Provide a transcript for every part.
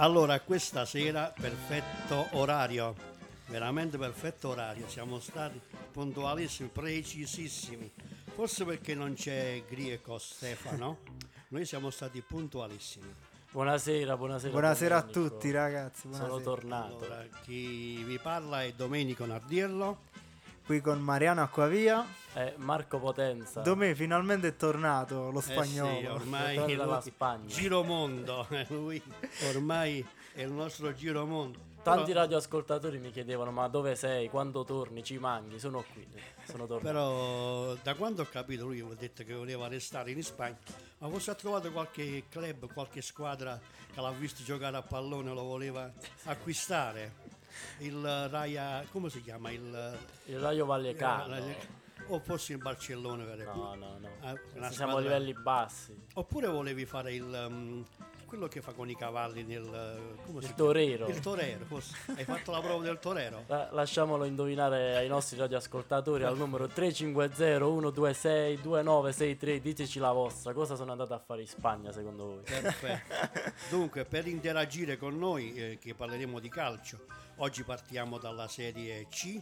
Allora, questa sera perfetto orario, veramente perfetto orario, siamo stati puntualissimi, precisissimi. Forse perché non c'è Grieco Stefano, noi siamo stati puntualissimi. Buonasera, buonasera. Buonasera a tutti ragazzi, Sono buonasera. tornato. Allora, chi vi parla è Domenico Nardiello. Qui con Mariano Acquavia. Eh, Marco Potenza. Domè finalmente è tornato lo Eh sì, spagnolo. ormai Torna dalla Spagna. giromondo, eh, lui ormai è il nostro giromondo. Tanti Però- radioascoltatori mi chiedevano ma dove sei, quando torni, ci manchi, sono qui, sono tornato. Però da quando ho capito lui mi ha detto che voleva restare in Spagna, ma forse ha trovato qualche club, qualche squadra che l'ha visto giocare a pallone e lo voleva acquistare. Il Raya, come si chiama? Il, Il Raio Vallecano. o forse il Barcellona per No, no, no. Ah, una Siamo a livelli bassi. Oppure volevi fare il um, quello che fa con i cavalli nel come si Il chiama? torero. Il torero, forse. Hai fatto la prova del torero? La- lasciamolo indovinare ai nostri radioascoltatori al numero 350-126-2963. Diteci la vostra, cosa sono andato a fare in Spagna secondo voi? Perfetto. Dunque, per interagire con noi, eh, che parleremo di calcio, oggi partiamo dalla Serie C,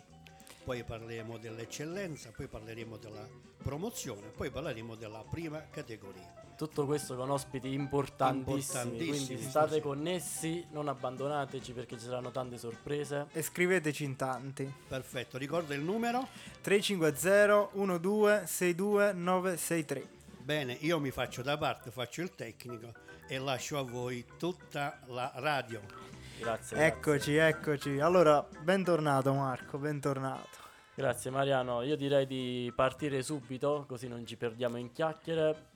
poi parleremo dell'eccellenza, poi parleremo della promozione, poi parleremo della prima categoria. Tutto questo con ospiti importantissimi, Importantissimi, quindi state sì. connessi, non abbandonateci perché ci saranno tante sorprese. E scriveteci in tanti. Perfetto, ricorda il numero? 350 12 62 963. Bene, io mi faccio da parte, faccio il tecnico e lascio a voi tutta la radio. Grazie. Eccoci, eccoci. Allora, bentornato Marco, bentornato. Grazie. Mariano, io direi di partire subito così non ci perdiamo in chiacchiere.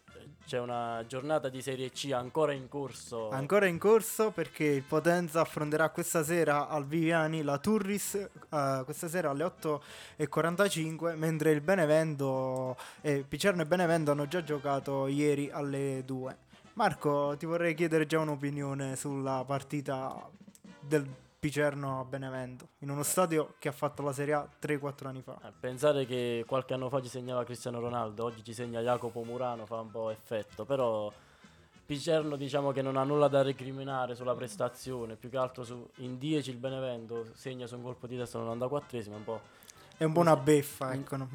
C'è una giornata di Serie C ancora in corso. Ancora in corso perché il Potenza affronterà questa sera al Viviani la Turris eh, questa sera alle 8.45 mentre il Benevento e Picerno e Benevento hanno già giocato ieri alle 2. Marco, ti vorrei chiedere già un'opinione sulla partita del Picerno a Benevento in uno stadio che ha fatto la Serie A 3-4 anni fa. Eh, Pensare che qualche anno fa ci segnava Cristiano Ronaldo, oggi ci segna Jacopo Murano fa un po' effetto, però Picerno diciamo che non ha nulla da recriminare sulla prestazione, più che altro su, in 10 il Benevento segna su un colpo di testa al 94esimo, un po' È un po' una beffa, ecco. no?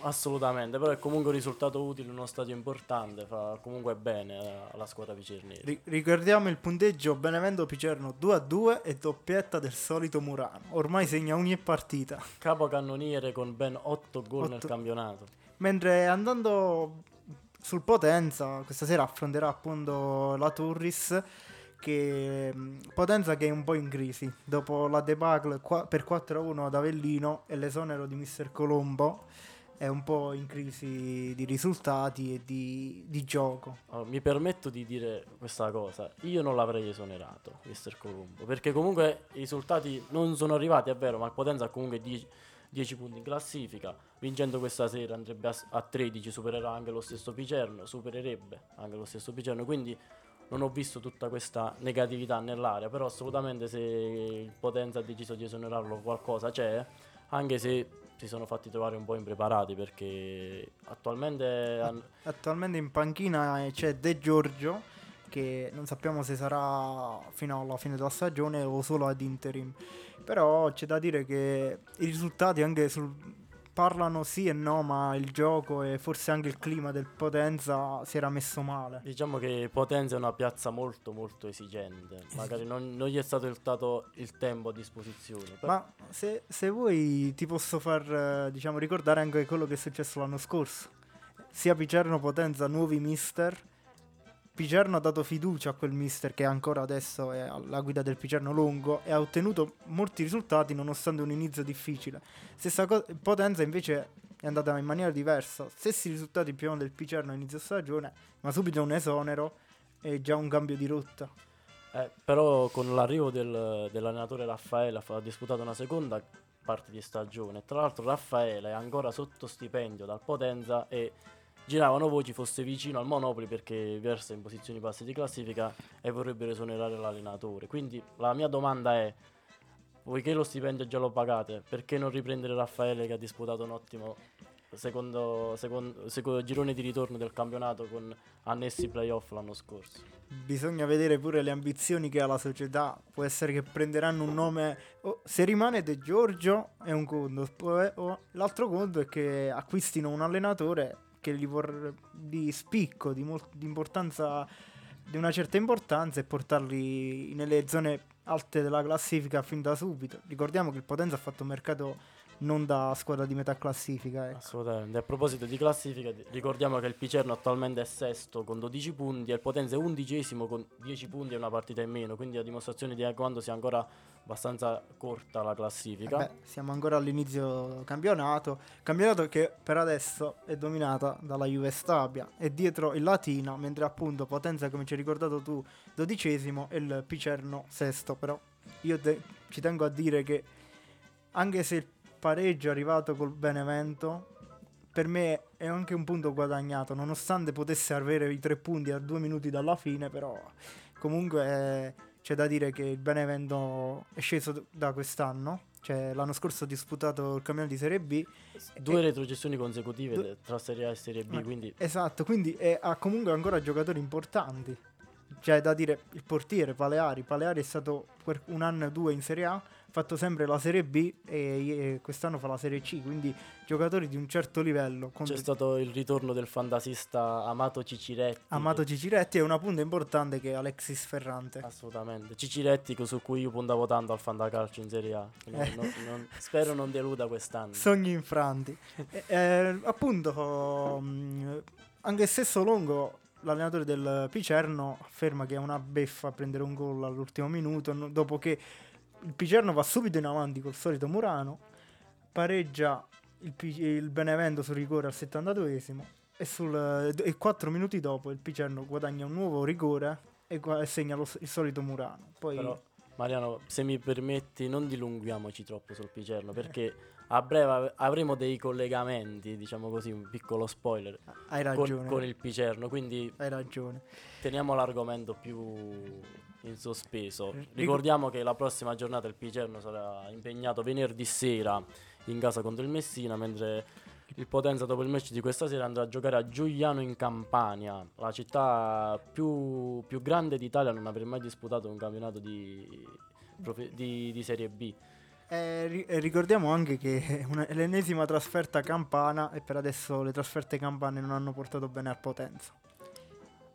assolutamente, però è comunque un risultato utile in uno stadio importante, fa comunque bene alla squadra picernese. Ri- ricordiamo il punteggio Benevento Picerno 2 a 2 e doppietta del solito Murano. Ormai segna ogni partita. Capocannoniere con ben 8 gol nel Otto. campionato. Mentre andando sul Potenza, questa sera affronterà appunto la Turris. Che mh, Potenza che è un po' in crisi dopo la debacle per 4 a 1 ad Avellino e l'esonero di Mister Colombo. È un po' in crisi di risultati e di, di gioco. Oh, mi permetto di dire questa cosa, io non l'avrei esonerato, Mister Colombo, perché comunque i risultati non sono arrivati, è vero, ma Potenza ha comunque 10, punti in classifica, vincendo questa sera andrebbe a, a 13, supererà anche lo stesso Picerno, supererebbe anche lo stesso Picerno, quindi non ho visto tutta questa negatività nell'area, però assolutamente se il Potenza ha deciso di esonerarlo qualcosa c'è, anche se si sono fatti trovare un po' impreparati perché attualmente. Attualmente in panchina eh, c'è De Giorgio che non sappiamo se sarà fino alla fine della stagione o solo ad interim. Però c'è da dire che i risultati anche sul parlano sì e no, ma il gioco e forse anche il clima del Potenza si era messo male. Diciamo che Potenza è una piazza molto molto esigente, magari non, non gli è stato il, dato il tempo a disposizione. però- Ma se, se vuoi ti posso far diciamo, ricordare anche quello che è successo l'anno scorso. Sia Picerno Potenza, nuovi mister. Picerno ha dato fiducia a quel mister che ancora adesso è alla guida del Picerno Lungo e ha ottenuto molti risultati nonostante un inizio difficile. Stessa cosa, Potenza invece è andata in maniera diversa. Stessi risultati più o meno del Picerno inizio stagione, ma subito un esonero e già un cambio di rotta. Eh, però con l'arrivo del- dell'allenatore Raffaele ha disputato una seconda parte di stagione. Tra l'altro Raffaele è ancora sotto stipendio dal Potenza e giravano voci fosse vicino al Monopoli perché versa in posizioni basse di classifica e vorrebbero esonerare l'allenatore. Quindi la mia domanda è, poiché lo stipendio già lo pagate, perché non riprendere Raffaele che ha disputato un ottimo secondo, secondo, secondo girone di ritorno del campionato con annessi playoff l'anno scorso. Bisogna vedere pure le ambizioni che ha la società. Può essere che prenderanno un nome. Oh, se rimane De Giorgio è un conto. Oh, l'altro conto è che acquistino un allenatore che vorre- di spicco, di, mol- di di una certa importanza e portarli nelle zone alte della classifica fin da subito. Ricordiamo che il Potenza ha fatto un mercato non da squadra di metà classifica. Ecco. Assolutamente. A proposito di classifica, di- ricordiamo che il Picerno attualmente è sesto con 12 punti e il Potenza è undicesimo con 10 punti e una partita in meno, quindi a dimostrazione di quanto sia ancora abbastanza corta la classifica. Beh, siamo ancora all'inizio campionato. Campionato che per adesso è dominata dalla Juve Stabia. E dietro il Latina, mentre appunto Potenza, come ci hai ricordato tu, dodicesimo e il Picerno sesto. Però io te- ci tengo a dire che anche se il pareggio è arrivato col Benevento, per me è anche un punto guadagnato, nonostante potesse avere i tre punti a due minuti dalla fine, però comunque eh, c'è da dire che il Benevento è sceso da quest'anno, cioè l'anno scorso ha disputato il campionato di Serie B, Due e- retrocessioni consecutive de- tra Serie A e Serie B, Eh, quindi esatto, quindi è- ha comunque ancora giocatori importanti. Cioè, da dire il portiere Paleari. Paleari è stato per un anno o due in Serie A, fatto sempre la Serie B e, quest'anno fa la Serie C. Quindi giocatori di un certo livello. c'è stato il ritorno del fantasista Amato Ciciretti. Amato Ciciretti e una punta importante che è Alexis Ferrante. Assolutamente. Ciciretti su cui io puntavo tanto al fantacalcio in Serie A. Eh. no- non- spero non deluda quest'anno. Sogni infranti. E- eh, appunto, mh, anche stesso Longo, l'allenatore del Picerno, afferma che è una beffa prendere un gol all'ultimo minuto, dopo che il Picerno va subito in avanti col solito Murano, pareggia il, Pi- il Benevento sul rigore al 72esimo e, sul, e 4 minuti dopo il Picerno guadagna un nuovo rigore e, gua- e segna lo il solito Murano. Poi Però, Mariano, se mi permetti, non dilunghiamoci troppo sul Picerno perché a breve avremo dei collegamenti, diciamo così, un piccolo spoiler hai con, ragione. con il Picerno. Quindi Hai ragione. teniamo l'argomento più in sospeso. Ric- Ricordiamo che la prossima giornata il Picerno sarà impegnato venerdì sera in casa contro il Messina, mentre il Potenza dopo il match di questa sera andrà a giocare a Giuliano in Campania, la città più, più grande d'Italia, non avrà mai disputato un campionato di, di- di Serie B. Eh, ri- eh, ricordiamo anche che è una- è l'ennesima trasferta campana e per adesso le trasferte campane non hanno portato bene al Potenza.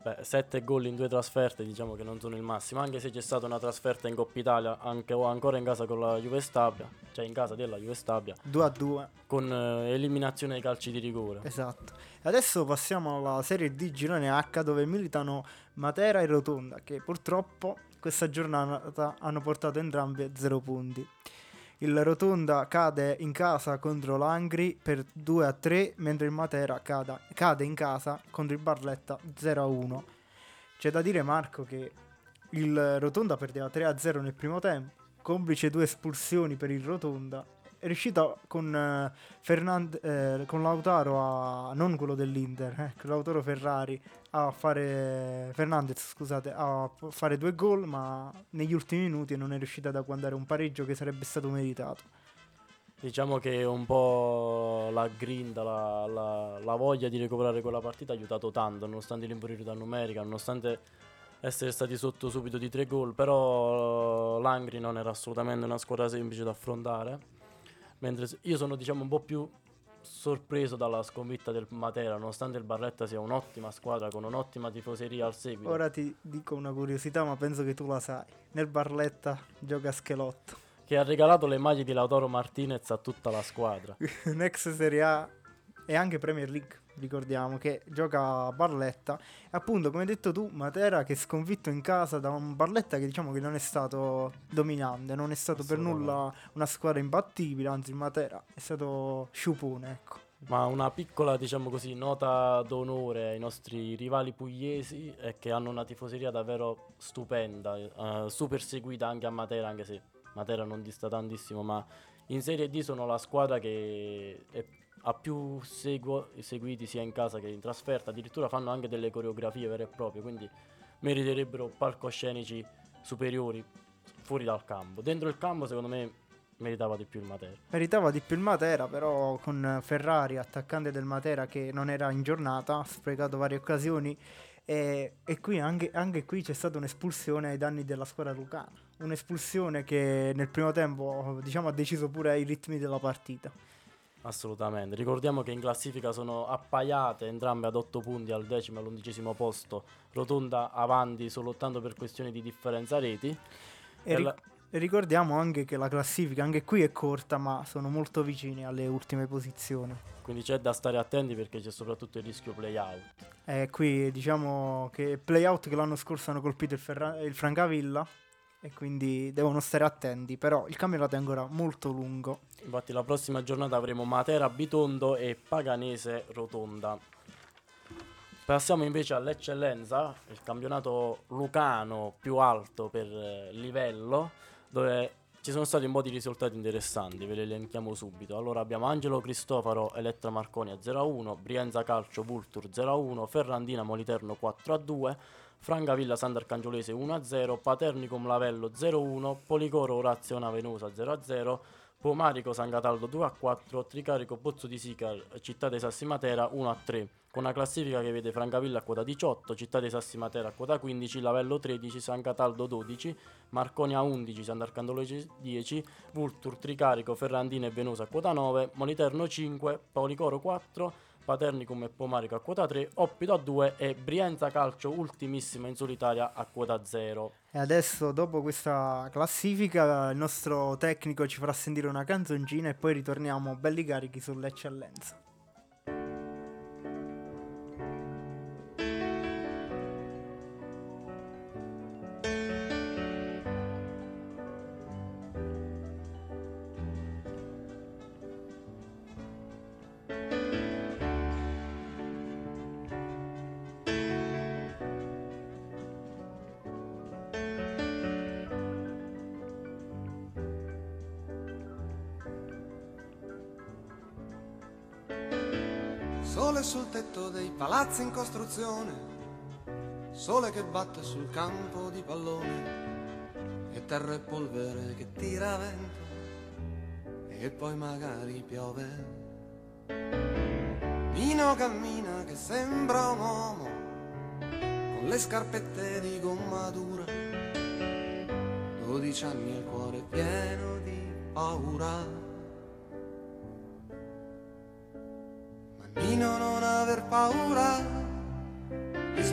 Beh, 7 gol in due trasferte diciamo che non sono il massimo, anche se c'è stata una trasferta in Coppa Italia, anche, o ancora in casa con la Juve Stabia, cioè in casa della Juve Stabia, 2 a 2, con eh, eliminazione ai calci di rigore. esatto. Adesso passiamo alla Serie D Girone H dove militano Matera e Rotonda che purtroppo questa giornata hanno portato entrambi a 0 punti. Il Rotonda cade in casa contro l'Angri per 2 a 3 mentre il Matera cada- cade in casa contro il Barletta 0 a 1. C'è da dire Marco che il Rotonda perdeva 3 a 0 nel primo tempo, complice due espulsioni per il Rotonda. È riuscito con, eh, Fernand- eh, con Lautaro a non quello dell'Inter, eh, Lautaro Ferrari a fare Fernandez, scusate, a fare due gol, ma negli ultimi minuti non è riuscito ad agguantare un pareggio che sarebbe stato meritato. Diciamo che un po' la grinta, la, la- la voglia di recuperare quella partita ha aiutato tanto, nonostante l'inferiorità numerica, nonostante essere stati sotto subito di tre gol, però eh, l'Angri non era assolutamente una squadra semplice da affrontare. Mentre io sono diciamo un po' più sorpreso dalla sconfitta del Matera, nonostante il Barletta sia un'ottima squadra con un'ottima tifoseria al seguito. Ora ti dico una curiosità, ma penso che tu la sai. Nel Barletta gioca Schelotto, Che ha regalato le maglie di Lautaro Martinez a tutta la squadra. un ex Serie A e anche Premier League. Ricordiamo che gioca a Barletta. E appunto, come hai detto tu, Matera che è sconfitto in casa da un Barletta che diciamo che non è stato dominante, non è stato per nulla una squadra imbattibile, anzi il Matera è stato sciupone, ecco. Ma una piccola, diciamo così, nota d'onore ai nostri rivali pugliesi è che hanno una tifoseria davvero stupenda, eh, super seguita anche a Matera, anche se Matera non dista tantissimo, ma in Serie D sono la squadra che è- ha più seguo- seguiti sia in casa che in trasferta, addirittura fanno anche delle coreografie vere e proprie, quindi meriterebbero palcoscenici superiori fuori dal campo. Dentro il campo secondo me meritava di più il Matera. Meritava di più il Matera, però con Ferrari, attaccante del Matera che non era in giornata, ha sprecato varie occasioni e, e qui anche, anche, qui c'è stata un'espulsione ai danni della squadra lucana. Un'espulsione che nel primo tempo diciamo, ha deciso pure i ritmi della partita. Assolutamente, ricordiamo che in classifica sono appaiate entrambe ad 8 punti al decimo e all'undicesimo posto, Rotonda avanti solo lottando per questioni di differenza reti. E, ri- la... e, ricordiamo anche che la classifica anche qui è corta ma sono molto vicini alle ultime posizioni. Quindi c'è da stare attenti perché c'è soprattutto il rischio playout. Eh, qui diciamo che playout che l'anno scorso hanno colpito il, Ferra- il Francavilla e quindi devono stare attenti, però il campionato è ancora molto lungo. Infatti la prossima giornata avremo Matera Bitondo e Paganese Rotonda. Passiamo invece all'eccellenza, il campionato lucano più alto per eh, livello, dove ci sono stati un po' di risultati interessanti, ve li elenchiamo subito. Allora abbiamo Angelo Cristofaro, Elettra Marconi a 0-1, Brienza Calcio Vultur 0-1, Ferrandina Moliterno 4-2, Francavilla Sant'Arcangiolese 1-0, Paternicum Lavello 0-1, Policoro Orazio Navenosa 0-0, Pomarico San Cataldo 2-4, Tricarico Pozzo di Sica Città dei Sassi Matera 1-3, con una classifica che vede Francavilla a quota 18, Città dei Sassi Matera a quota 15, Lavello 13, San Cataldo 12, Marconia 11, Sant'Arcandolese 10, Vultur, Tricarico, Ferrandina e Venosa a quota 9, Moliterno 5, Policoro 4, Paternicum e Pomarico a quota 3, Oppido a 2 e Brienza Calcio ultimissima in solitaria a quota 0. E adesso dopo questa classifica il nostro tecnico ci farà sentire una canzoncina e poi ritorniamo belli carichi sull'eccellenza. Costruzione, sole che batte sul campo di pallone, e terra e polvere che tira vento, e poi magari piove. Pino cammina che sembra un uomo, con le scarpette di gomma dura, dodici anni il cuore pieno di paura. Nino non aver paura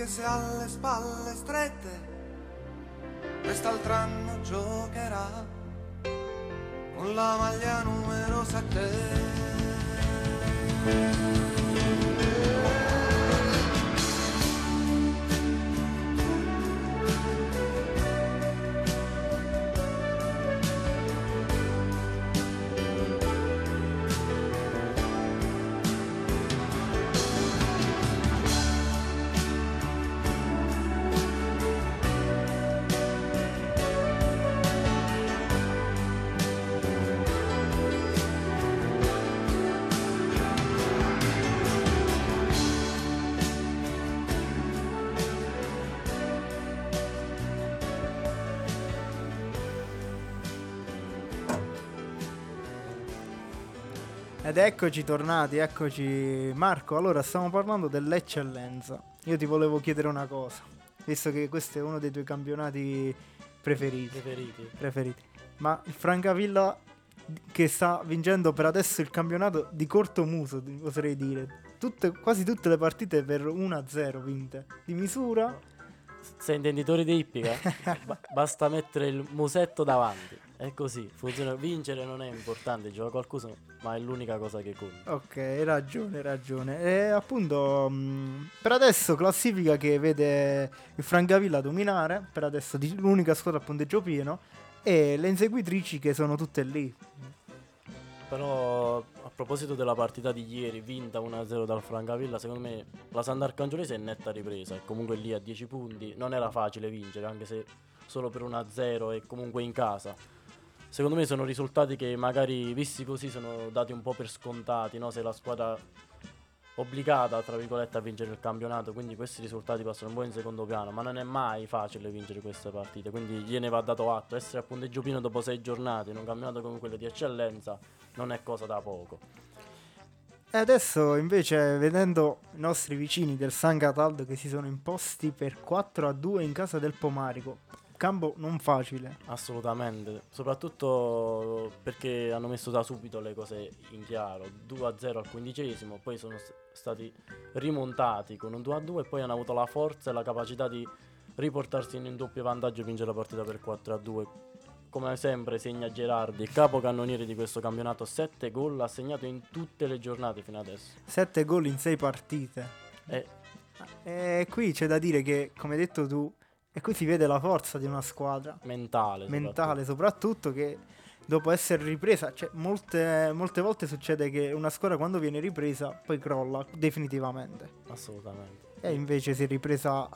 anche se le spalle strette, quest'altro anno giocherà con la maglia numero 7. Eccoci tornati, eccoci Marco. Allora, stiamo parlando dell'eccellenza. Io ti volevo chiedere una cosa, visto che questo è uno dei tuoi campionati preferiti. Preferiti. preferiti. Ma il Francavilla che sta vincendo per adesso il campionato di corto muso, oserei dire. Tutte, quasi tutte le partite per 1-0 vinte. Di misura Sei intenditori di ippica? Ba- basta mettere il musetto davanti. È così, funziona. Vincere non è importante, gioca qualcosa, ma è l'unica cosa che conta. Ok, hai ragione, hai ragione. E appunto, mh, per adesso classifica che vede il Francavilla dominare, per adesso l'unica squadra a punteggio pieno, e le inseguitrici che sono tutte lì. Però a proposito della partita di ieri, vinta 1-0 dal Francavilla, secondo me la Sant'Arcangiolese è netta ripresa. E comunque lì a 10 punti non era facile vincere, anche se solo per 1-0 e comunque in casa. Secondo me sono risultati che magari visti così sono dati un po' per scontati, no? Se la squadra obbligata, tra virgolette, a vincere il campionato, quindi questi risultati passano un po' in secondo piano, ma non è mai facile vincere queste partite, quindi gliene va dato atto. Essere a punteggio pieno dopo 6 giornate in un campionato come quello di eccellenza non è cosa da poco. E adesso invece, vedendo i nostri vicini del San Cataldo che si sono imposti per 4-2 in casa del Pomarico, campo non facile. Assolutamente, soprattutto perché hanno messo da subito le cose in chiaro. 2-0 al quindicesimo, poi sono stati rimontati con un 2-2 e poi hanno avuto la forza e la capacità di riportarsi in un doppio vantaggio e vincere la partita per 4-2. Come sempre segna Gerardi, capocannoniere di questo campionato, 7 gol ha segnato in tutte le giornate fino adesso. 7 gol in 6 partite. E E qui c'è da dire che, come hai detto tu, e qui si vede la forza di una squadra. mentale. mentale soprattutto che dopo essere ripresa, cioè molte, molte volte succede che una squadra quando viene ripresa poi crolla definitivamente. soprattutto. Assolutamente. E invece si è ripresa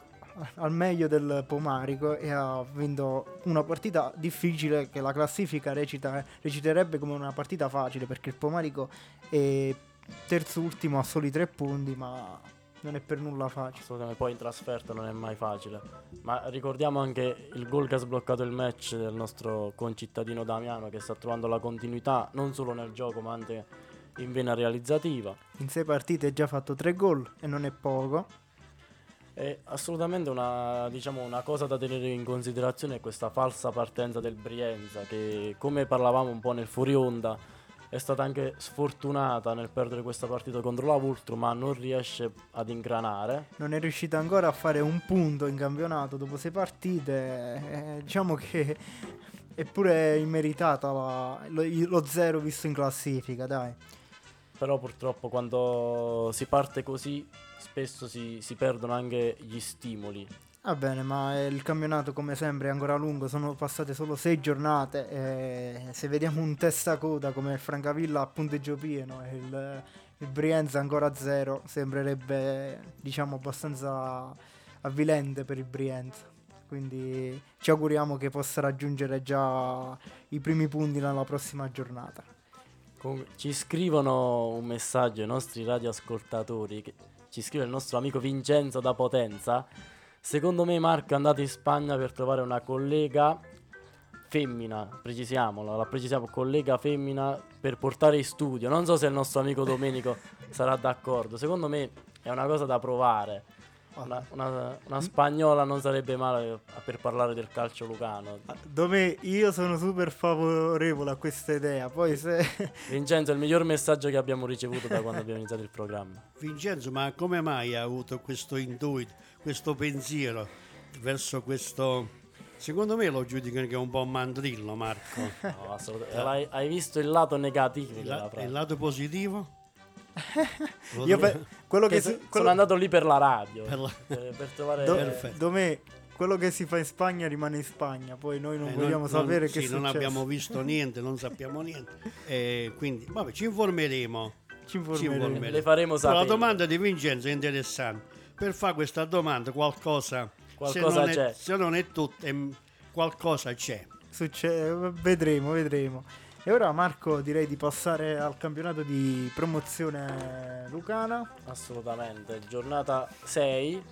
al meglio del Pomarico e ha vinto una partita difficile che la classifica recita, reciterebbe come una partita facile perché il Pomarico è terzo ultimo a soli tre punti ma non è per nulla facile. Assolutamente, poi in trasferta non è mai facile. Ma ricordiamo anche il gol che ha sbloccato il match del nostro concittadino Damiano che sta trovando la continuità non solo nel gioco ma anche in vena realizzativa. In sei partite ha già fatto tre gol e non è poco. È assolutamente una, diciamo, una cosa da tenere in considerazione è questa falsa partenza del Brienza che come parlavamo un po' nel fuori onda è stata anche sfortunata nel perdere questa partita contro la Vultru ma non riesce ad ingranare. non è riuscita ancora a fare un punto in campionato dopo sei partite. eh, diciamo che è pure immeritata la- lo, lo zero visto in classifica, dai. Però purtroppo quando si parte così spesso si, si perdono anche gli stimoli. Va bene, ma eh, il campionato come sempre è ancora lungo, sono passate solo sei giornate e se vediamo un testacoda come il Francavilla a punteggio pieno e il, il Brienza ancora a zero, sembrerebbe diciamo abbastanza avvilente per il Brienza. Quindi ci auguriamo che possa raggiungere già i primi punti nella prossima giornata. Ci scrivono un messaggio i nostri radioascoltatori. Ci scrive il nostro amico Vincenzo da Potenza. Secondo me Marco è andato in Spagna per trovare una collega femmina, precisiamola, la precisiamo, collega femmina per portare in studio. Non so se il nostro amico Domenico sarà d'accordo. Secondo me è una cosa da provare. Una, una- una spagnola non sarebbe male per parlare del calcio lucano. Dove io sono super favorevole a questa idea, poi se... Vincenzo è il miglior messaggio che abbiamo ricevuto da quando abbiamo iniziato il programma. Vincenzo, ma come mai ha avuto questo intuito, questo pensiero verso questo Secondo me lo giudicano che è un po' un mandrillo, Marco. No, assolutamente. L'hai- hai visto il lato negativo Il, la- il lato positivo? Io dove- pe- quello Che che, si, sono quello- andato lì per la radio. Per la- per, per trovare... do- dove- quello che si fa in Spagna rimane in Spagna, poi noi non Eh, vogliamo non- sapere non- che sì, non abbiamo visto niente, non sappiamo niente. E quindi, vabbè, ci informeremo. Ci informeremo. informeremo. Le faremo Però sapere. la domanda di Vincenzo è interessante. Per fare questa domanda qualcosa, Qualcosa se, non c'è. È, se non è tutto, è- qualcosa c'è. Succe- vedremo, vedremo. E ora Marco direi di passare al campionato di promozione lucana. Assolutamente. Giornata 6.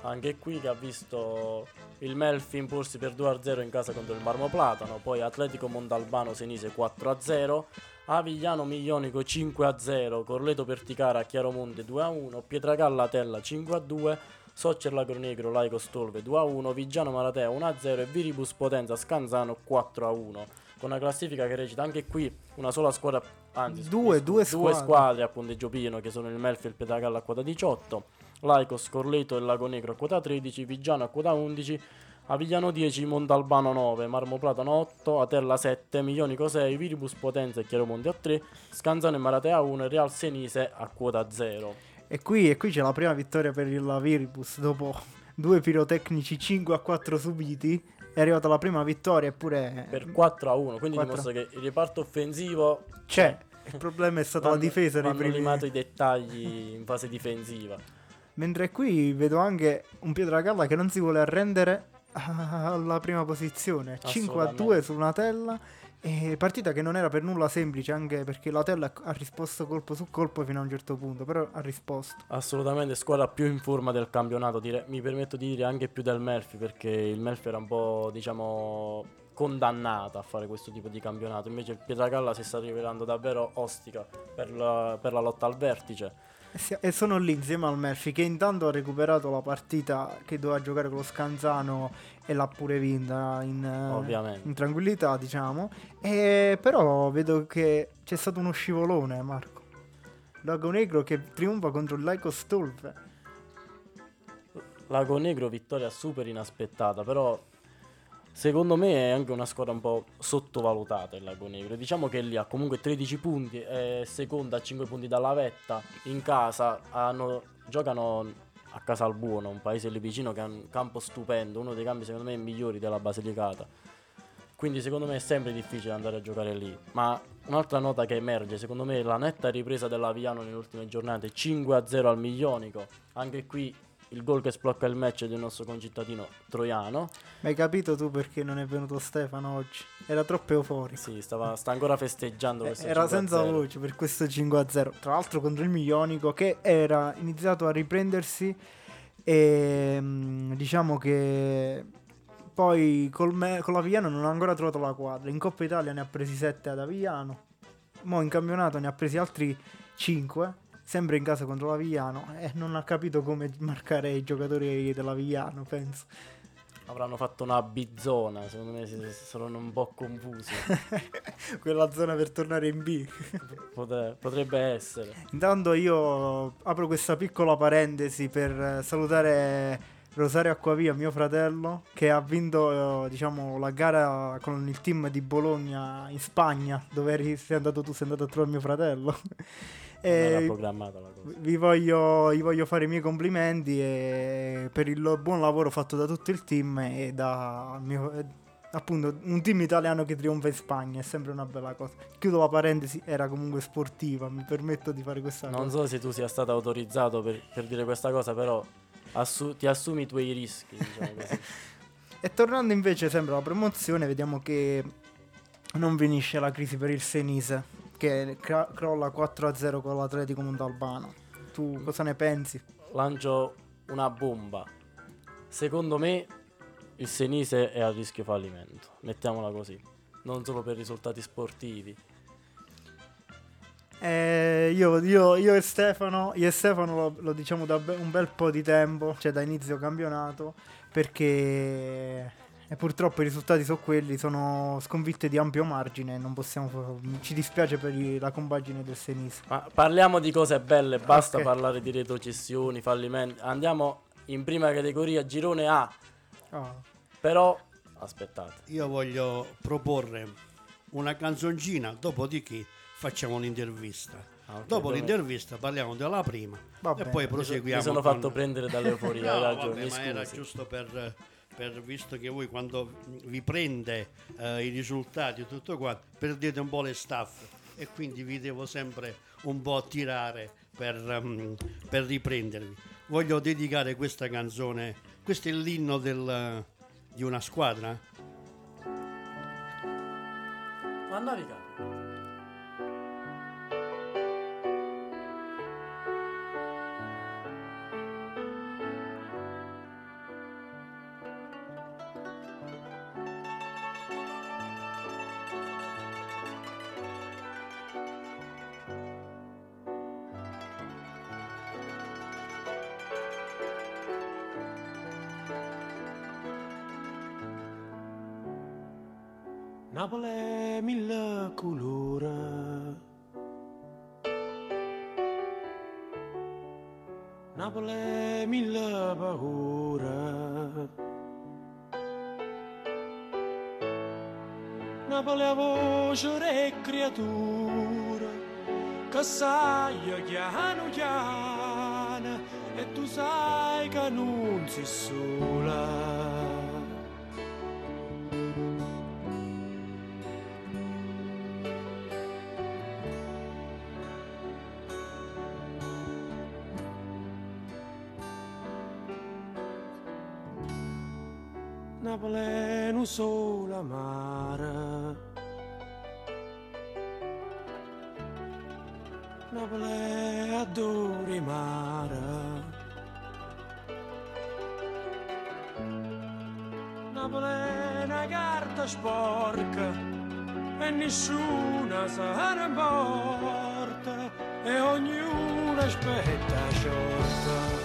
Anche qui che ha visto il Melfi impulsi per 2-0 in casa contro il Marmo Platano. Poi Atletico Montalbano Senise 4-0. Avigliano Miglionico 5-0. Corleto Perticara Chiaromonte 2-1. Pietragalla Tella 5-2. Soccer Lagro Negro Laico Stolve 2-1. Vigiano Maratea 1-0. E Viribus Potenza Scanzano 4-1. Con una classifica che recita anche qui una sola squadra. Anzi, Due- scusi, due due squadre. squadre a punteggio pieno che sono il Melfi e il Pietragalla a quota 18. Laicos, Corleto e Lago Negro a quota 13, Vigiano a quota 11, Avigliano 10, Montalbano 9, Marmo Platano 8, Atella 7, Miglionico 6, Viribus Potenza e Chiaromonte a 3, Scanzano e Maratea 1 e Real Senise a quota 0. E qui, e qui c'è la prima vittoria per il Viribus dopo due pirotecnici 5 a 4 subiti. È arrivata la prima vittoria eppure Per 4 a 1, quindi 4. dimostra che il reparto offensivo c'è. Il problema è stata la difesa nei primi limato i dettagli in fase difensiva. Mentre qui vedo anche un Pietragalla che non si vuole arrendere alla prima posizione. 5 a 2 Assolutamente. su una tella. E partita che non era per nulla semplice, anche perché la tella ha risposto colpo su colpo fino a un certo punto, però ha risposto. Assolutamente squadra più in forma del campionato, dire- mi permetto di dire anche più del Melfi perché il Melfi era un po' diciamo condannata a fare questo tipo di campionato, invece il Pietragalla si sta rivelando davvero ostica per la, per la lotta al vertice. E, sono lì insieme al Murphy che intanto ha recuperato la partita che doveva giocare con lo Scanzano e l'ha pure vinta in, in tranquillità, diciamo. E però vedo che c'è stato uno scivolone, Marco. Lago Negro che trionfa contro il Laico Stolve. Lago Negro vittoria super inaspettata, però secondo me è anche una squadra un po' sottovalutata il Lago Negro. Diciamo che lì ha comunque 13 punti, è seconda a 5 punti dalla vetta, in casa hanno- giocano a Casalbuono, un paese lì vicino che ha un campo stupendo, uno dei campi secondo me migliori della Basilicata. Quindi secondo me è sempre difficile andare a giocare lì. Ma un'altra nota che emerge, secondo me, è la netta ripresa dell'Aviano nelle ultime giornate, 5-0 al Miglionico. Anche qui il gol che sblocca il match del nostro concittadino Troiano. Ma hai capito tu perché non è venuto Stefano oggi? Era troppo euforico. Sì, stava, sta ancora festeggiando questo Eh, Era 5-0. senza voce per questo 5-0. Tra l'altro contro il Miglionico che era iniziato a riprendersi e mm, diciamo che poi col me- con l'Aviano non ha ancora trovato la quadra. In Coppa Italia ne ha presi 7 ad Aviano. Mo in campionato ne ha presi altri 5. Sempre in casa contro l'Aviano. E non ha capito come marcare i giocatori dell'Aviano, penso. Avranno fatto una bizzona, secondo me si saranno un po' confusi. Quella zona per tornare in B. Potre- potrebbe essere. Intanto io apro questa piccola parentesi per eh, salutare Rosario Acquavia, mio fratello, che ha vinto eh, diciamo, la gara con il team di Bologna in Spagna, dove eri, sei andato tu, sei andato a trovare mio fratello. Non E cosa. vi voglio, gli voglio fare i miei complimenti e per il buon lavoro fatto da tutto il team e da mio- eh, appunto un team italiano che trionfa in Spagna è sempre una bella cosa. Chiudo la parentesi, era comunque sportiva, mi permetto di fare questa Non cosa. so se tu sia stato autorizzato per, per dire questa cosa, però assu- ti assumi i tuoi rischi, diciamo. E tornando invece sempre alla promozione, vediamo che non finisce la crisi per il Senise, che cra- crolla 4-0 con l'Atletico Montalbano. Tu cosa ne pensi? Lancio una bomba. Secondo me il Senise è a rischio fallimento, mettiamola così. Non solo per risultati sportivi. Eh, io, io- io e Stefano, io e Stefano lo, lo diciamo da un bel po' di tempo, cioè da inizio campionato, perché e purtroppo i risultati sono quelli, sono sconfitte di ampio margine, non possiamo, ci dispiace per la compagine del Senise. Ma parliamo di cose belle, basta Ok. parlare di retrocessioni, fallimenti. Andiamo in prima categoria, girone A. Ah. Però aspettate. Io voglio proporre una canzoncina, dopodiché facciamo un'intervista. Ah, ok, Dopo dove- l'intervista parliamo della prima Va e bene. poi proseguiamo. Mi sono con- fatto prendere dall'euforia, No, ragione, vabbè, mi ma era giusto per, per- visto che voi quando vi prende eh, i risultati e tutto quanto, perdete un po' le staffe e quindi vi devo sempre un po' tirare per, ehm, per riprendervi. Voglio dedicare questa canzone, questo è l'inno del- di una squadra. Ma andavi creatura che sai chiano chiano e tu sai che non sei sola. Napoli solo mare. Mare. Napoli è una carta sporca e nessuna se ne importa e ognuno aspetta sciorta.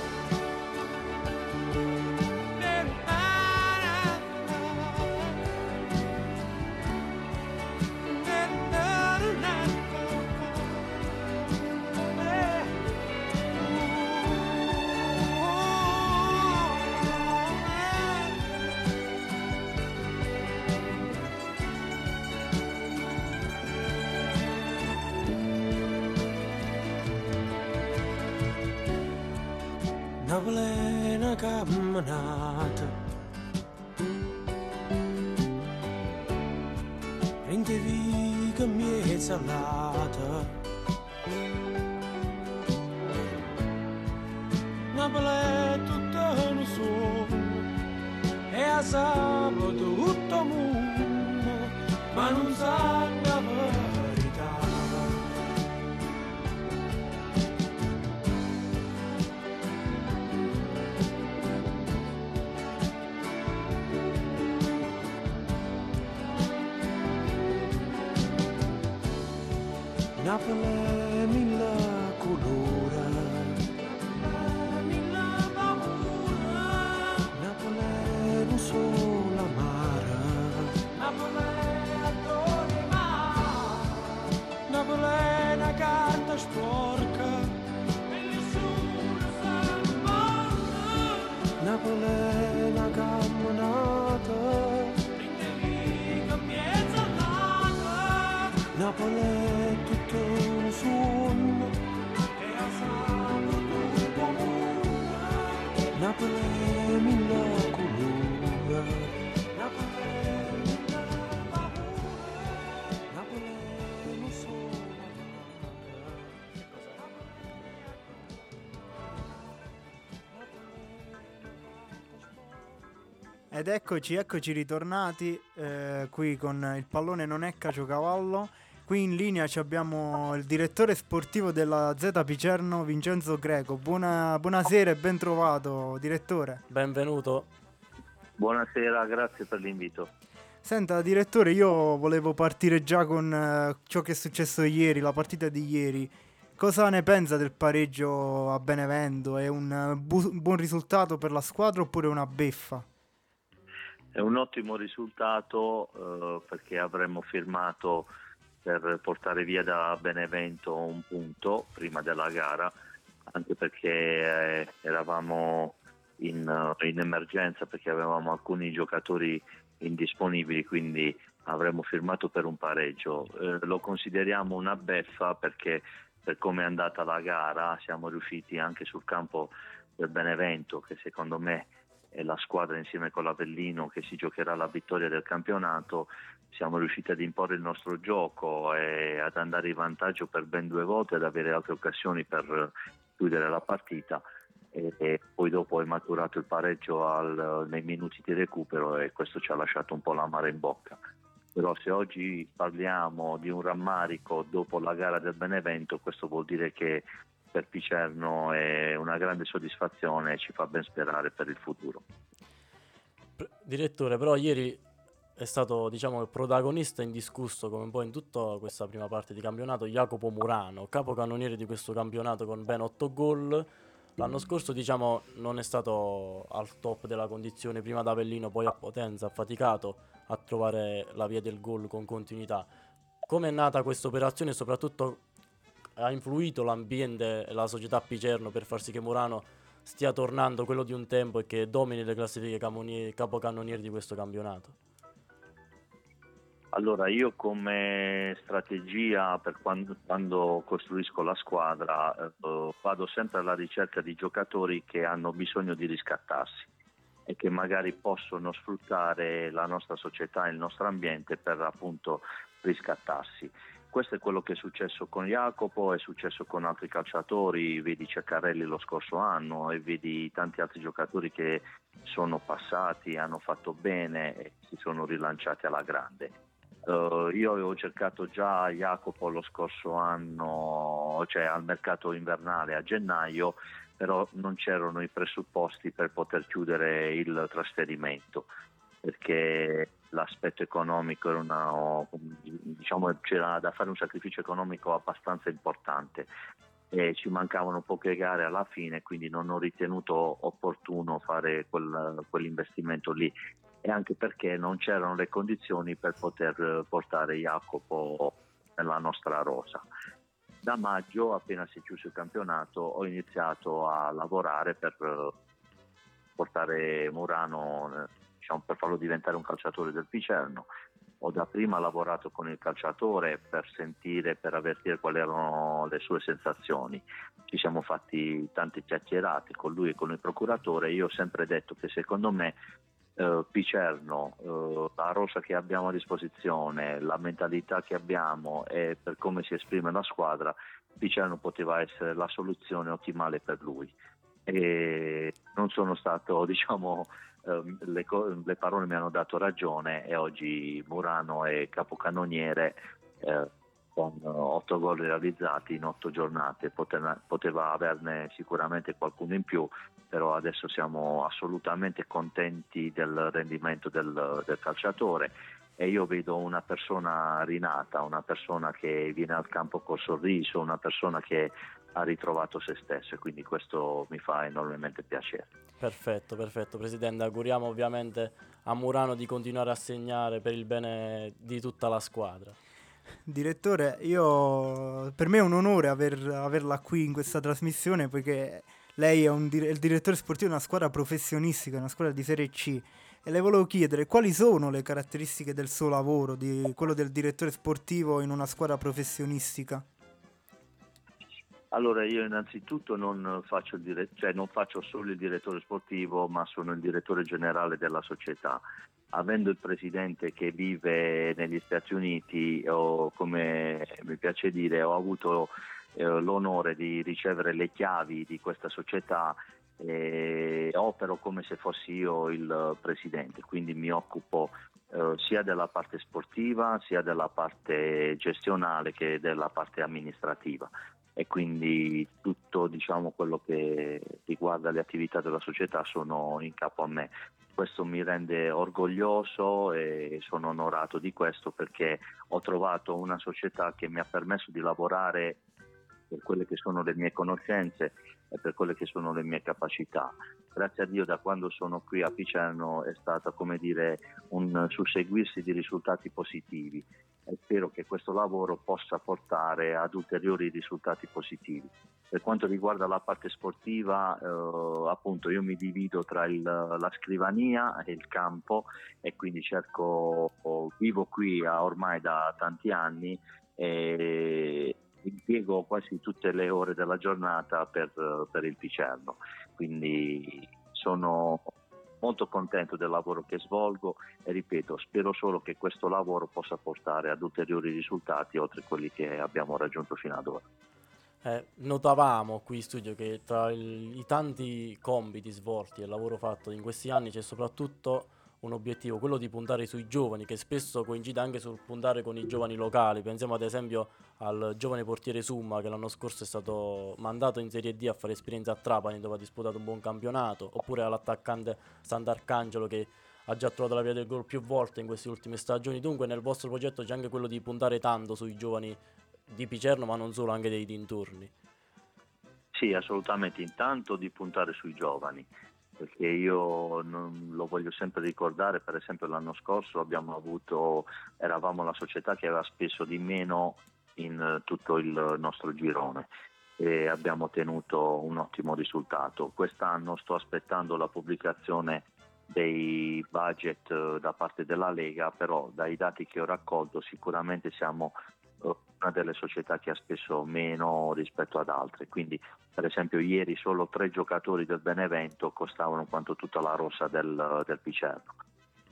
Ed eccoci, eccoci ritornati eh, qui con il pallone non è caciocavallo. Qui in linea ci abbiamo il direttore sportivo della Z Picerno, Vincenzo Greco. Buona- buonasera e ben trovato, direttore. Benvenuto. Buonasera, grazie per l'invito. Senta, direttore, io volevo partire già con eh, ciò che è successo ieri, la partita di ieri. Cosa ne pensa del pareggio a Benevento? È un eh, bu- buon risultato per la squadra oppure una beffa? È un ottimo risultato eh, perché avremmo firmato per portare via da Benevento un punto prima della gara, anche perché eh, eravamo in, eh, in emergenza perché avevamo alcuni giocatori indisponibili, quindi avremmo firmato per un pareggio. Eh, lo consideriamo una beffa perché per come è andata la gara siamo riusciti anche sul campo del Benevento, che secondo me è la squadra insieme con l'Avellino che si giocherà la vittoria del campionato, siamo riusciti ad imporre il nostro gioco e ad andare in vantaggio per ben due volte, ad avere altre occasioni per chiudere la partita e, e poi dopo è maturato il pareggio al, nei minuti di recupero e questo ci ha lasciato un po' l'amara in bocca. Però se oggi parliamo di un rammarico dopo la gara del Benevento, questo vuol dire che per Picerno è una grande soddisfazione e ci fa ben sperare per il futuro. Direttore, però ieri è stato diciamo il protagonista indiscusso come un po' in tutta questa prima parte di campionato Jacopo Murano, capocannoniere di questo campionato con ben 8 gol. L'anno scorso diciamo non è stato al top della condizione, prima ad Avellino, poi a Potenza, ha faticato a trovare la via del gol con continuità. Come è nata questa operazione e soprattutto ha influito l'ambiente e la società Picerno per far sì che Murano stia tornando quello di un tempo e che domini le classifiche capocannonieri di questo campionato? Allora, io come strategia per quando, quando costruisco la squadra eh, vado sempre alla ricerca di giocatori che hanno bisogno di riscattarsi e che magari possono sfruttare la nostra società e il nostro ambiente per appunto riscattarsi. Questo è quello che è successo con Jacopo, è successo con altri calciatori, vedi Ceccarelli lo scorso anno e vedi tanti altri giocatori che sono passati, hanno fatto bene e si sono rilanciati alla grande. Uh, io avevo cercato già Jacopo lo scorso anno, cioè al mercato invernale a gennaio, però non c'erano i presupposti per poter chiudere il trasferimento perché l'aspetto economico era una, diciamo, c'era da fare un sacrificio economico abbastanza importante e ci mancavano poche gare alla fine, quindi non ho ritenuto opportuno fare quel, quell'investimento lì e anche perché non c'erano le condizioni per poter portare Jacopo nella nostra rosa. Da maggio, appena si è chiuso il campionato, ho iniziato a lavorare per portare Murano, diciamo, per farlo diventare un calciatore del Picerno. Ho da prima lavorato con il calciatore per sentire, per avvertire quali erano le sue sensazioni. Ci siamo fatti tante chiacchierate con lui e con il procuratore. Io ho sempre detto che secondo me eh, Picerno, eh, la rosa che abbiamo a disposizione, la mentalità che abbiamo e per come si esprime la squadra, Picerno poteva essere la soluzione ottimale per lui. E non sono stato, diciamo, eh, le, le, parole mi hanno dato ragione e oggi Murano è capocannoniere eh, con otto gol realizzati in otto giornate, poteva, poteva averne sicuramente qualcuno in più, però adesso siamo assolutamente contenti del rendimento del, del calciatore. E io vedo una persona rinata, una persona che viene al campo col sorriso, una persona che ha ritrovato se stesso e quindi questo mi fa enormemente piacere. Perfetto, perfetto Presidente, auguriamo ovviamente a Murano di continuare a segnare per il bene di tutta la squadra. Direttore, io, per me è un onore aver, averla qui in questa trasmissione perché lei è, un, è il direttore sportivo di una squadra professionistica, una squadra di Serie C e le volevo chiedere quali sono le caratteristiche del suo lavoro, di quello del direttore sportivo in una squadra professionistica. Allora io innanzitutto non faccio, dire- cioè non faccio, solo il direttore sportivo, ma sono il direttore generale della società. Avendo il presidente che vive negli Stati Uniti, o come mi piace dire, ho avuto eh, l'onore di ricevere le chiavi di questa società e opero come se fossi io il presidente, quindi mi occupo eh, sia della parte sportiva, sia della parte gestionale che della parte amministrativa e quindi tutto diciamo, quello che riguarda le attività della società sono in capo a me. Questo mi rende orgoglioso e sono onorato di questo perché ho trovato una società che mi ha permesso di lavorare per quelle che sono le mie conoscenze e per quelle che sono le mie capacità. Grazie a Dio da quando sono qui a Picerno è stato come dire un susseguirsi di risultati positivi e spero che questo lavoro possa portare ad ulteriori risultati positivi. Per quanto riguarda la parte sportiva, eh, appunto io mi divido tra il, la scrivania e il campo e quindi cerco, vivo qui ormai da tanti anni e impiego quasi tutte le ore della giornata per, per il Picerno, quindi sono molto contento del lavoro che svolgo e ripeto, spero solo che questo lavoro possa portare ad ulteriori risultati oltre a quelli che abbiamo raggiunto fino ad ora. Eh, notavamo qui in studio che tra il, i tanti compiti svolti e il lavoro fatto in questi anni c'è soprattutto un obiettivo, quello di puntare sui giovani, che spesso coincide anche sul puntare con i giovani locali. Pensiamo ad esempio al giovane portiere Summa che l'anno scorso è stato mandato in Serie D a fare esperienza a Trapani dove ha disputato un buon campionato, oppure all'attaccante Sant'Arcangelo che ha già trovato la via del gol più volte in queste ultime stagioni. Dunque nel vostro progetto c'è anche quello di puntare tanto sui giovani di Picerno, ma non solo, anche dei dintorni. Sì, assolutamente. Intanto di puntare sui giovani perché io lo voglio sempre ricordare, per esempio l'anno scorso avuto, eravamo la società che aveva speso di meno in tutto il nostro girone e abbiamo ottenuto un ottimo risultato. Quest'anno sto aspettando la pubblicazione dei budget da parte della Lega, però dai dati che ho raccolto sicuramente siamo una delle società che ha speso meno rispetto ad altre. Quindi, per esempio, ieri solo tre giocatori del Benevento costavano quanto tutta la rossa del, del Picerno.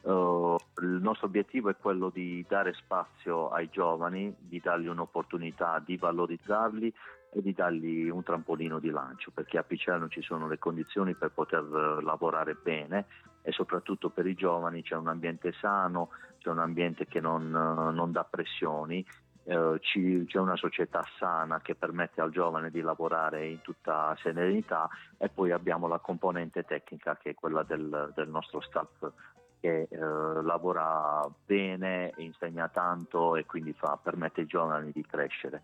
Uh, il nostro obiettivo è quello di dare spazio ai giovani, di dargli un'opportunità di valorizzarli e di dargli un trampolino di lancio, perché a Picerno ci sono le condizioni per poter eh, lavorare bene e soprattutto per i giovani c'è un ambiente sano, c'è un ambiente che non, eh, non dà pressioni eh, ci, c'è una società sana che permette al giovane di lavorare in tutta serenità e poi abbiamo la componente tecnica che è quella del, del nostro staff che eh, lavora bene, insegna tanto e quindi fa, permette ai giovani di crescere.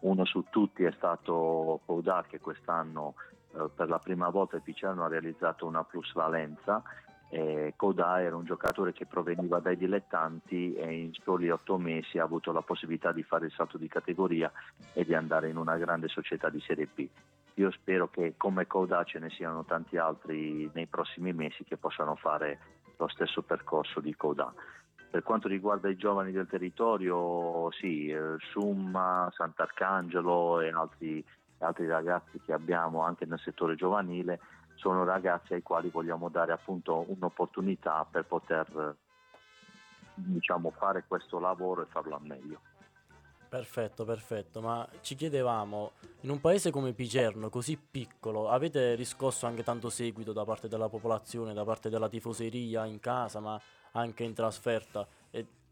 Uno su tutti è stato Pouda che quest'anno eh, per la prima volta Picerno ha realizzato una plusvalenza eh, Koda era un giocatore che proveniva dai dilettanti e in soli otto mesi ha avuto la possibilità di fare il salto di categoria e di andare in una grande società di Serie B. Io spero che come Koda ce ne siano tanti altri nei prossimi mesi che possano fare lo stesso percorso di Koda. Per quanto riguarda i giovani del territorio, sì, eh, Summa, Sant'Arcangelo e altri, altri ragazzi che abbiamo anche nel settore giovanile sono ragazzi ai quali vogliamo dare appunto un'opportunità per poter diciamo, fare questo lavoro e farlo al meglio. Perfetto, perfetto, ma ci chiedevamo, in un paese come Picerno, così piccolo, avete riscosso anche tanto seguito da parte della popolazione, da parte della tifoseria in casa, ma anche in trasferta?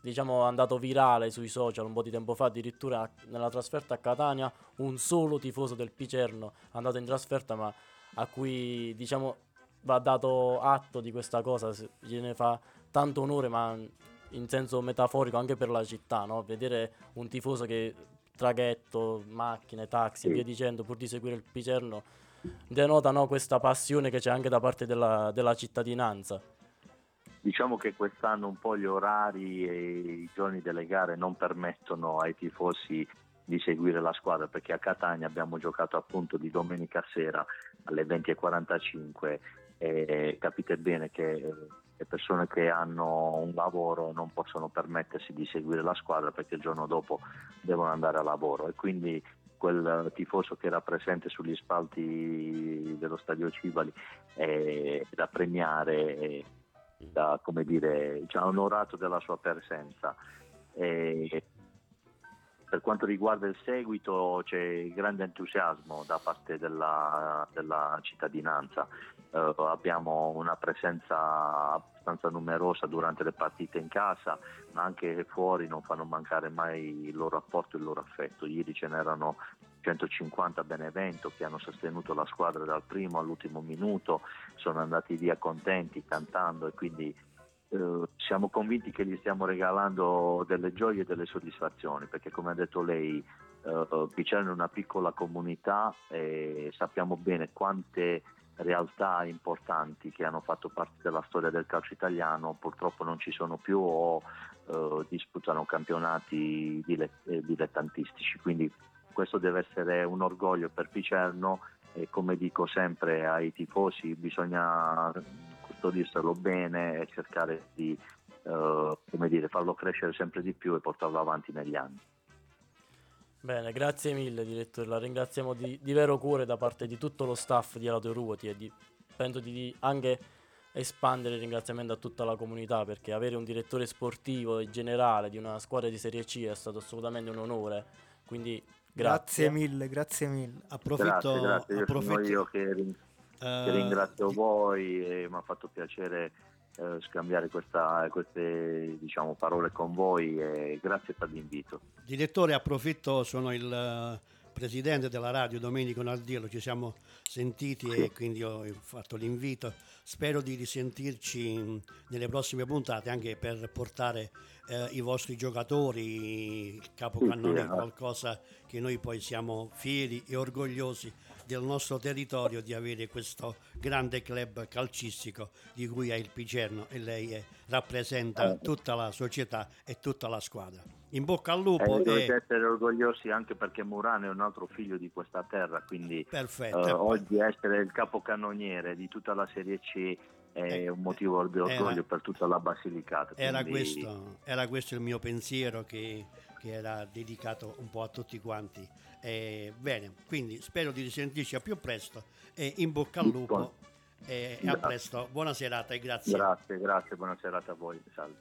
Diciamo è andato virale sui social un po' di tempo fa, addirittura nella trasferta a Catania un solo tifoso del Picerno è andato in trasferta, ma a cui diciamo va dato atto di questa cosa, gliene fa tanto onore, ma in senso metaforico anche per la città, no? vedere un tifoso che traghetto, macchine, taxi e via dicendo pur di seguire il Picerno denota no, questa passione che c'è anche da parte della, della cittadinanza. Diciamo che quest'anno un po' gli orari e i giorni delle gare non permettono ai tifosi di seguire la squadra perché a Catania abbiamo giocato appunto di domenica sera alle 20.45 e capite bene che eh, le persone che hanno un lavoro non possono permettersi di seguire la squadra perché il giorno dopo devono andare a lavoro e quindi quel tifoso che era presente sugli spalti dello stadio Civali è da premiare, da come dire, ci ha onorato della sua presenza. E per quanto riguarda il seguito c'è grande entusiasmo da parte della, della cittadinanza, eh, abbiamo una presenza abbastanza numerosa durante le partite in casa, ma anche fuori non fanno mancare mai il loro apporto e il loro affetto. Ieri ce n'erano 150 a Benevento che hanno sostenuto la squadra dal primo all'ultimo minuto, sono andati via contenti cantando e quindi eh, siamo convinti che gli stiamo regalando delle gioie e delle soddisfazioni, perché come ha detto lei, eh, Picerno è una piccola comunità e sappiamo bene quante realtà importanti che hanno fatto parte della storia del calcio italiano purtroppo non ci sono più o eh, disputano campionati eh, dilettantistici. Quindi questo deve essere un orgoglio per Picerno e come dico sempre ai tifosi bisogna custodirselo bene e cercare di eh, come dire, farlo crescere sempre di più e portarlo avanti negli anni. Bene, grazie mille direttore, la ringraziamo di, di vero cuore da parte di tutto lo staff di Alato Ruoti e di, penso di anche espandere il ringraziamento a tutta la comunità perché avere un direttore sportivo e generale di una squadra di Serie C è stato assolutamente un onore, quindi grazie. Grazie mille, grazie mille. Approfitto, grazie, grazie. Io approfitto- sono io che, eh, ringrazio voi e mi ha fatto piacere eh, scambiare questa- queste diciamo, parole con voi e grazie per l'invito. Direttore, approfitto, sono il eh, presidente della radio Domenico Naldiello, ci siamo sentiti e quindi ho fatto l'invito. Spero di risentirci mh, nelle prossime puntate anche per portare eh, i vostri giocatori, il sì, eh. qualcosa che noi poi siamo fieri e orgogliosi del nostro territorio di avere questo grande club calcistico di cui è il Picerno e lei è- rappresenta Eh. tutta la società e tutta la squadra. In bocca al E lupo dovete e essere orgogliosi anche perché Murano è un altro figlio di questa terra, quindi perfetto. eh, oggi essere il capocannoniere di tutta la Serie C è Eh, un motivo di orgoglio era- per tutta la Basilicata. Era quindi- questo, era questo il mio pensiero che, che era dedicato un po' a tutti quanti. Eh, bene, quindi spero di risentirci a più presto e in bocca al lupo e, e a presto. Buona serata e grazie. Grazie, grazie, buona serata a voi. Salve.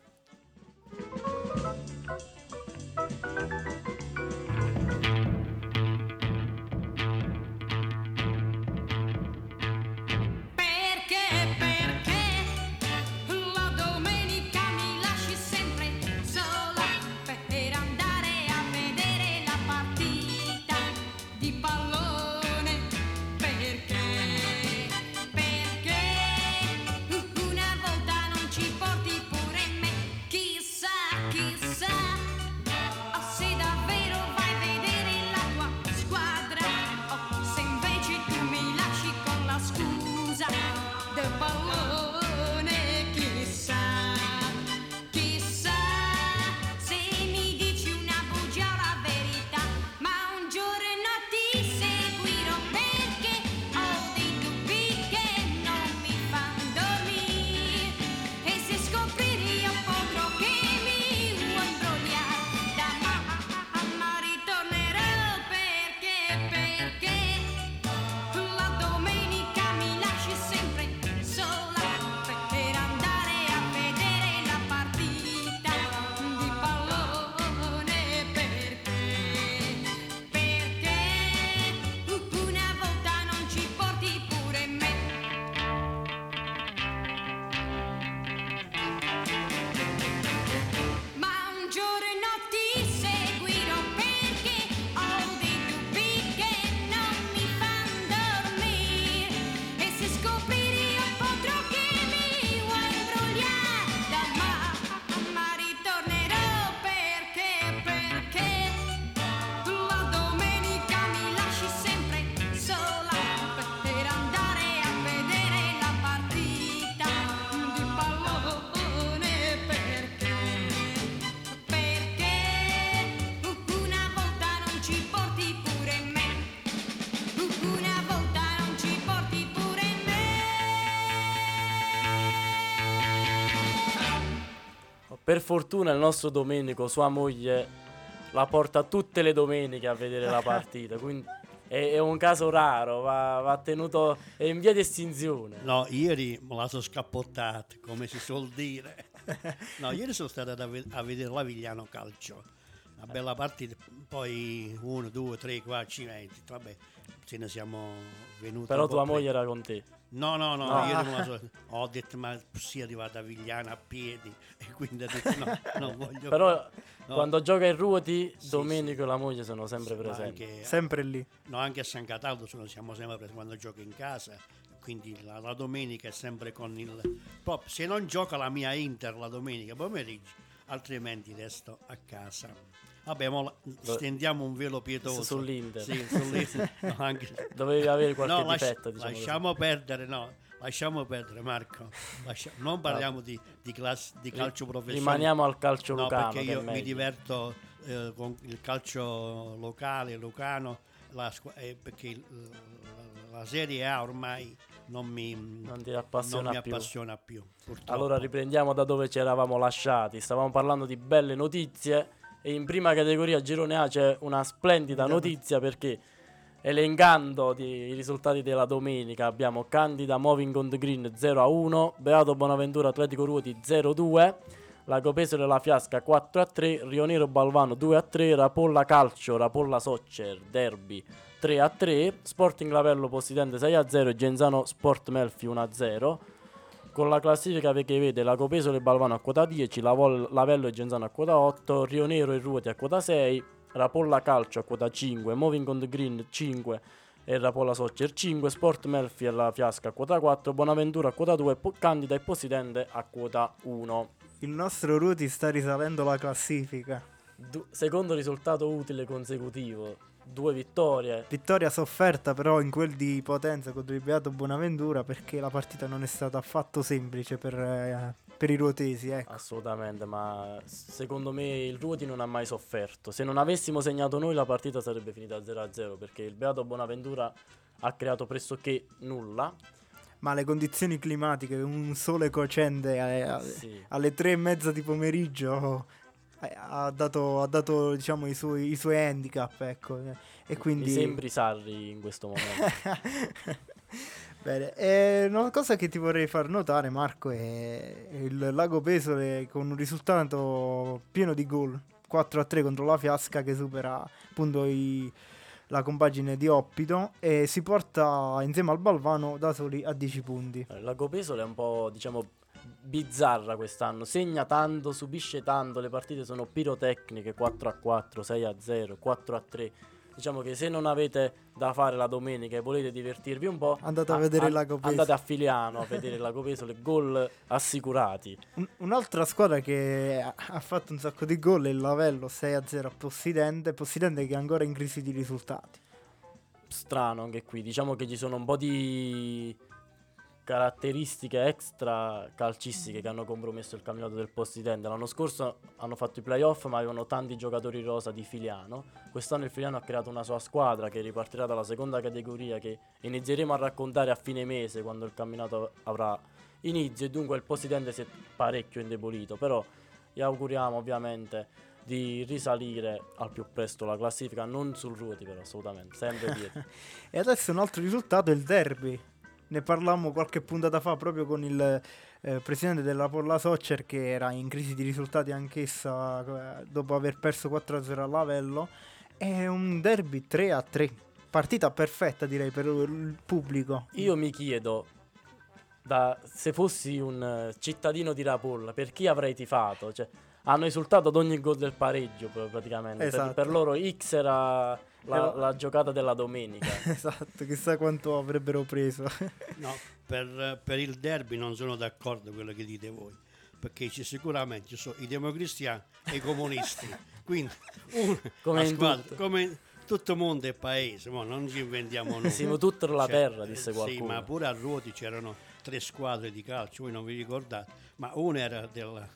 Per fortuna il nostro Domenico, sua moglie, la porta tutte le domeniche a vedere la partita, quindi è, è un caso raro, va, va tenuto, è in via di estinzione. No, ieri me la sono scappottata, come si suol dire. No, ieri sono stato a, ve- a vedere la Vigliano Calcio. Una bella partita, poi uno, due, tre, quattro, cinque, vabbè, ce ne siamo venuti. Però tua moglie era con te. No, no, no, No. io non so- ho detto ma si è arrivata a Vigliano a piedi e quindi ho detto no, non voglio Però No. quando gioca in ruoti, Sì, Domenico e la moglie sono sempre Ma presenti. anche, Sempre lì. no, anche a San Cataldo sono- siamo sempre presenti quando gioco in casa, quindi la, la domenica è sempre con il... proprio, se non gioca la mia Inter la domenica pomeriggio, altrimenti resto a casa. Vabbè, mo stendiamo un velo pietoso. Su- sull'Inter. Sì, sull'Inter. No, anche- Dovevi avere qualche No, lasci- difetto, diciamo così. lasciamo perdere, no. Lasciamo perdere Marco, Lascia- non parliamo di, di, class- di calcio professionale. Rimaniamo al calcio No, lucano. perché che è io mi diverto eh, con il calcio locale, lucano, la eh, perché la, la Serie A ormai non mi, Non appassiona non mi più. appassiona più. purtroppo. Allora riprendiamo da dove ci eravamo lasciati. Stavamo parlando di belle notizie e in prima categoria Girone A c'è una splendida notizia perché elencando i risultati della domenica abbiamo Candida Moving on the Green 0 a 1, Beato Bonaventura Atletico Ruoti 0 a 2, Lago Pesaro e La Fiasca 4 a 3, Rio Nero Balvano 2 a 3, Rapolla Calcio, Rapolla Soccer Derby 3 a 3, Sporting Lavello Possidente 6 a 0 e Genzano Sport Melfi 1 a 0. Con la classifica che vede Lago Pesaro e Balvano a quota 10, Lavol- Lavello e Genzano a quota 8, Rio Nero e Ruoti a quota 6, Rapolla Calcio a quota 5, Moving on the Green 5 e Rapolla Soccer 5, Sport Melfi e La Fiasca a quota 4, Bonaventura a quota 2, Po- Candida e Possidente a quota 1. Il nostro Ruti sta risalendo la classifica. Du- secondo risultato utile consecutivo, due vittorie. Vittoria sofferta però in quel di Potenza contro il Beato Bonaventura perché la partita non è stata affatto semplice per, eh, per i ruotesi. Ecco. Assolutamente, ma secondo me il Ruoti non ha mai sofferto. Se non avessimo segnato noi la partita sarebbe finita 0-0 perché il Beato Bonaventura ha creato pressoché nulla. Ma le condizioni climatiche, un sole cocente eh, Sì. alle tre e mezza di pomeriggio ha dato, ha dato, diciamo, i, suoi, i suoi handicap. Ecco. eh, E quindi... Mi sembri Sarri in questo momento. Bene, e una cosa che ti vorrei far notare, Marco, è il Lago Pesole con un risultato pieno di gol 4 a 3 contro la Fiasca che supera appunto i- la compagine di Oppido e si porta insieme al Balvano da soli a 10 punti. Eh, La Pesole è un po', diciamo, bizzarra quest'anno. Segna tanto, subisce tanto. Le partite sono pirotecniche: 4 a 4, 6 a 0, 4 a 3. Diciamo che se non avete da fare la domenica e volete divertirvi un po', Andate a vedere il Lago Pesole. Andate a Filiano a vedere il Lago Pesole, gol assicurati. Un- un'altra squadra che ha, ha fatto un sacco di gol è il Lavello 6 a 0 a Possidente, Possidente che è ancora in crisi di risultati. Strano anche qui. Diciamo che ci sono un po' di caratteristiche extra calcistiche che hanno compromesso il campionato del Possidente. L'anno scorso hanno fatto i playoff ma avevano tanti giocatori rosa di Filiano. Quest'anno il Filiano ha creato una sua squadra che ripartirà dalla seconda categoria che inizieremo a raccontare a fine mese quando il campionato avrà inizio e dunque il Possidente si è parecchio indebolito. Però gli auguriamo ovviamente di risalire al più presto la classifica, non sul ruoti però assolutamente, sempre dietro. E adesso un altro risultato è il derby. Ne parlammo qualche puntata fa proprio con il eh, presidente della Polla Soccer che era in crisi di risultati anch'essa eh, dopo aver perso 4-0 a Lavello. È un derby 3-3. Partita perfetta direi per il pubblico. Io mi chiedo, da, se fossi un eh, cittadino di Rapolla, per chi avrei tifato? Cioè, hanno esultato ad ogni gol del pareggio pr- praticamente. Per- Esatto. Per, loro X era la, la giocata della domenica. esatto, chissà quanto avrebbero preso. No, per, per il derby non sono d'accordo con quello che dite voi, perché ci sicuramente ci sono i democristiani e i comunisti. Quindi, un- Come squadra- tutto. come tutto mondo è paese, mo non ci inventiamo noi. Siamo tutta la Cioè, terra, disse eh, Sì, qualcuno. ma pure a Ruoti c'erano tre squadre di calcio, voi non vi ricordate, ma una era del...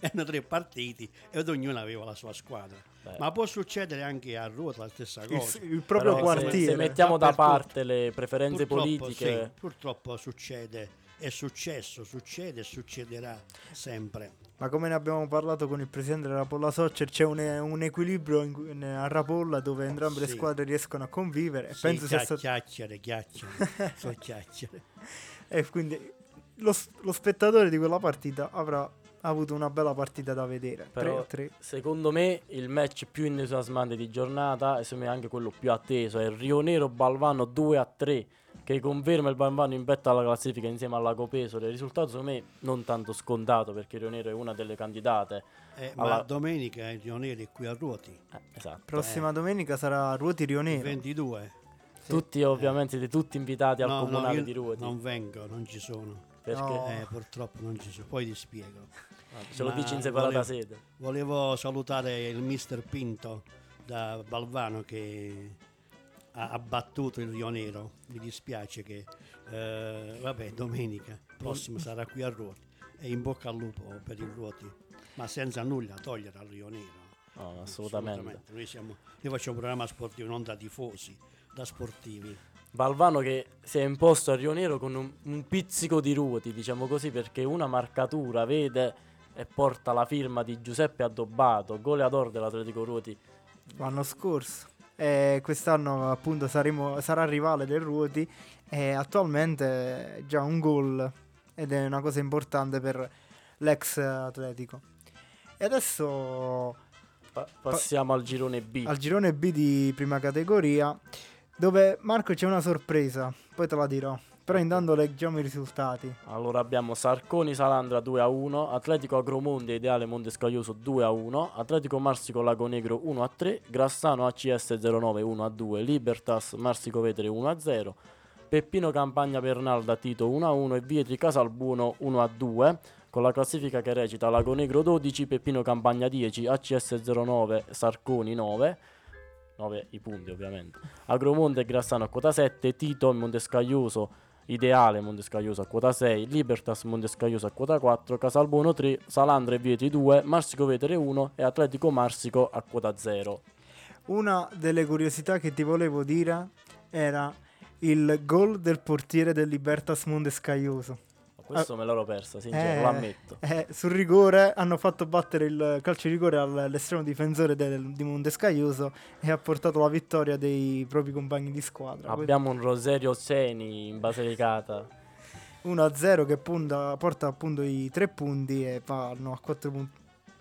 erano tre partiti e ad ognuno aveva la sua squadra. Beh. Ma può succedere anche a Ruota la stessa Il, cosa. il proprio Però se- quartiere. Se, mettiamo da parte le preferenze Purtroppo, politiche, sì, purtroppo succede, è successo, succede e succederà sempre. Ma come ne abbiamo parlato con il presidente della Rapolla Soccer, c'è un, un equilibrio in, in- a Rapolla dove entrambe le Sì. squadre riescono a convivere. E Sì, penso sia chia- stato. chiacchiere, chiacchiere, sono chiacchiere. E quindi lo, lo spettatore di quella partita avrà avuto una bella partita da vedere. Però- 3-3. secondo me il match più entusiasmante di giornata e secondo me anche quello più atteso è il Rio Nero Balvano 2 a 3 che conferma il Balvano in vetta alla classifica insieme alla Copesole. Il risultato secondo me non tanto scontato perché il Rio Nero è una delle candidate. Eh, Ma Alla- domenica il Rioneri è qui a Ruoti, Eh, esatto. Prossima domenica sarà Ruoti Rionero. 22. Tutti ovviamente siete tutti invitati al No, no, comunale io di Ruoti. Non vengo, non ci sono. Perché No. Eh, purtroppo non ci sono, poi ti spiego. ce lo dici in separata volevo- sede. Volevo salutare il mister Pinto da Balvano che ha abbattuto il Rio Nero. Mi dispiace che, eh, vabbè, domenica prossima sarà qui a Ruoti. E in bocca al lupo per i Ruoti, ma senza nulla togliere al Rio Nero. No, assolutamente. Noi, siamo, noi facciamo un programma sportivo non da tifosi, da sportivi. Balvano che si è imposto a Rio Nero con un, un pizzico di ruoti, diciamo così, perché una marcatura vede e porta la firma di Giuseppe Addobbato, goleador dell'Atletico Ruoti. l'anno scorso. E quest'anno appunto saremo, sarà rivale del Ruoti e attualmente è già un gol ed è una cosa importante per l'ex Atletico. E adesso Pa- passiamo al girone B. al girone B di prima categoria dove Marco c'è una sorpresa, poi te la dirò. Però intanto leggiamo i risultati. Allora abbiamo Sarconi Salandra 2 a 1, Atletico Agromonte Ideale Montescaglioso 2 a 1, Atletico Marsico Lago Negro 1 a 3, Grassano ACS 09 1 a 2, Libertas Marsico Vetere 1 a 0, Peppino Campagna Pernalda Tito 1 a 1 e Vietri Casalbuono 1 a 2. Con la classifica che recita Lago Negro 12, Peppino Campagna 10, ACS 09, Sarconi 9, 9 i punti ovviamente. Agromonte e Grassano a quota 7, Tito e Montescaglioso Ideale Montescaglioso a quota 6, Libertas Montescaglioso a quota 4, Casalbuono 3, Salandra e Vietri 2, Marsico Vetere 1 e Atletico Marsico a quota 0. Una delle curiosità che ti volevo dire era il gol del portiere del Libertas Mondescaglioso. Questo me l'ero persa, sincero, Eh, lo ammetto. eh, sul rigore hanno fatto battere il calcio di rigore al- all'estremo difensore del- di Mondescaglioso e ha portato la vittoria dei propri compagni di squadra. Abbiamo un Roserio Seni in Basilicata. 1-0 che punta- porta appunto i tre punti e vanno a 4 punti.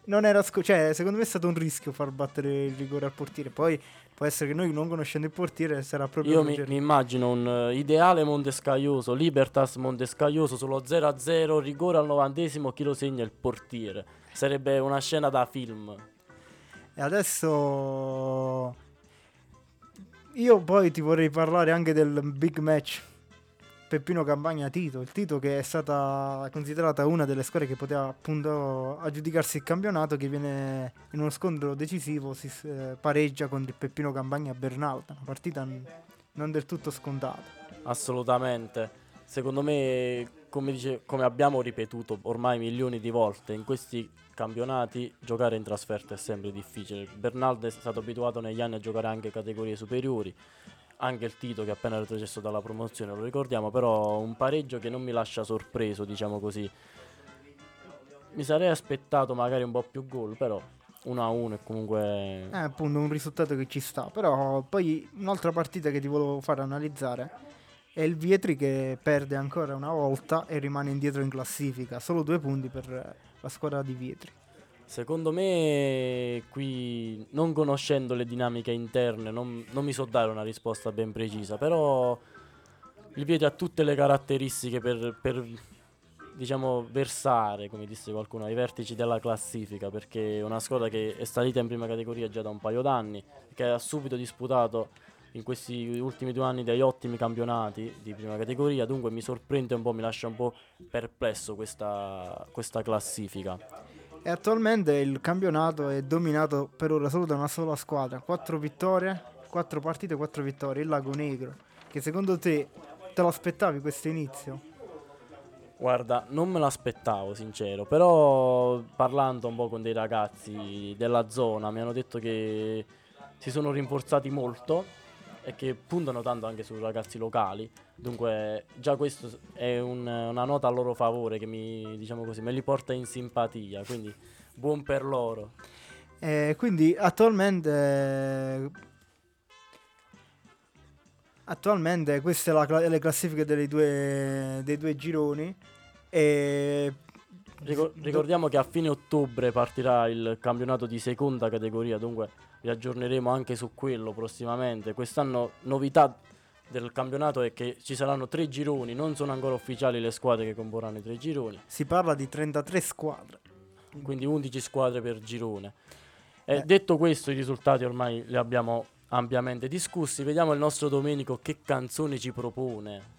Non era sco- cioè, secondo me è stato un rischio far battere il rigore al portiere. Poi può essere che noi, non conoscendo il portiere, sarà proprio Io mi, mi immagino un eh, ideale Montescaglioso, Libertas Montescaglioso sullo 0-0, rigore al novantesimo, chi lo segna il portiere. Sarebbe una scena da film. E adesso io poi ti vorrei parlare anche del big match Peppino Campagna Tito, il Tito che è stata considerata una delle squadre che poteva appunto aggiudicarsi il campionato che viene in uno scontro decisivo si eh, pareggia contro il Peppino Campagna Bernalda, una partita n- non del tutto scontata. Assolutamente. Secondo me, come, dice- come abbiamo ripetuto ormai milioni di volte, in questi campionati giocare in trasferta è sempre difficile. Bernaldo è stato abituato negli anni a giocare anche categorie superiori. Anche il Tito che è appena retrocesso dalla promozione, lo ricordiamo, però un pareggio che non mi lascia sorpreso, diciamo così. Mi sarei aspettato magari un po' più gol, però 1-1 è comunque... È appunto un risultato che ci sta, però poi un'altra partita che ti volevo fare analizzare è il Vietri che perde ancora una volta e rimane indietro in classifica, solo due punti per eh, la squadra di Vietri. Secondo me qui, non conoscendo le dinamiche interne, non, non mi so dare una risposta ben precisa, però il Vietri ha tutte le caratteristiche per, per, diciamo, versare, come disse qualcuno, ai vertici della classifica, perché è una squadra che è salita in prima categoria già da un paio d'anni, che ha subito disputato in questi ultimi due anni degli ottimi campionati di prima categoria, dunque mi sorprende un po', mi lascia un po' perplesso questa, questa classifica. E attualmente il campionato è dominato per ora solo da una sola squadra, quattro vittorie, quattro partite, quattro vittorie, il Lago Negro, che secondo te te lo aspettavi questo inizio? Guarda, non me l'aspettavo, sincero, però parlando un po' con dei ragazzi della zona mi hanno detto che si sono rinforzati molto e che puntano tanto anche sui ragazzi locali. Dunque, già questo è un- una nota a loro favore che mi, diciamo così, me li porta in simpatia, quindi buon per loro. E quindi attualmente attualmente queste sono cla- le classifiche delle due, dei due gironi e ricordiamo che a fine ottobre partirà il campionato di seconda categoria, dunque vi aggiorneremo anche su quello prossimamente. Quest'anno novità del campionato è che ci saranno tre gironi, non sono ancora ufficiali le squadre che comporranno i tre gironi, si parla di 33 squadre. quindi 11 squadre per girone. Eh. detto questo, i risultati ormai li abbiamo ampiamente discussi. Vediamo il nostro Domenico che canzone ci propone.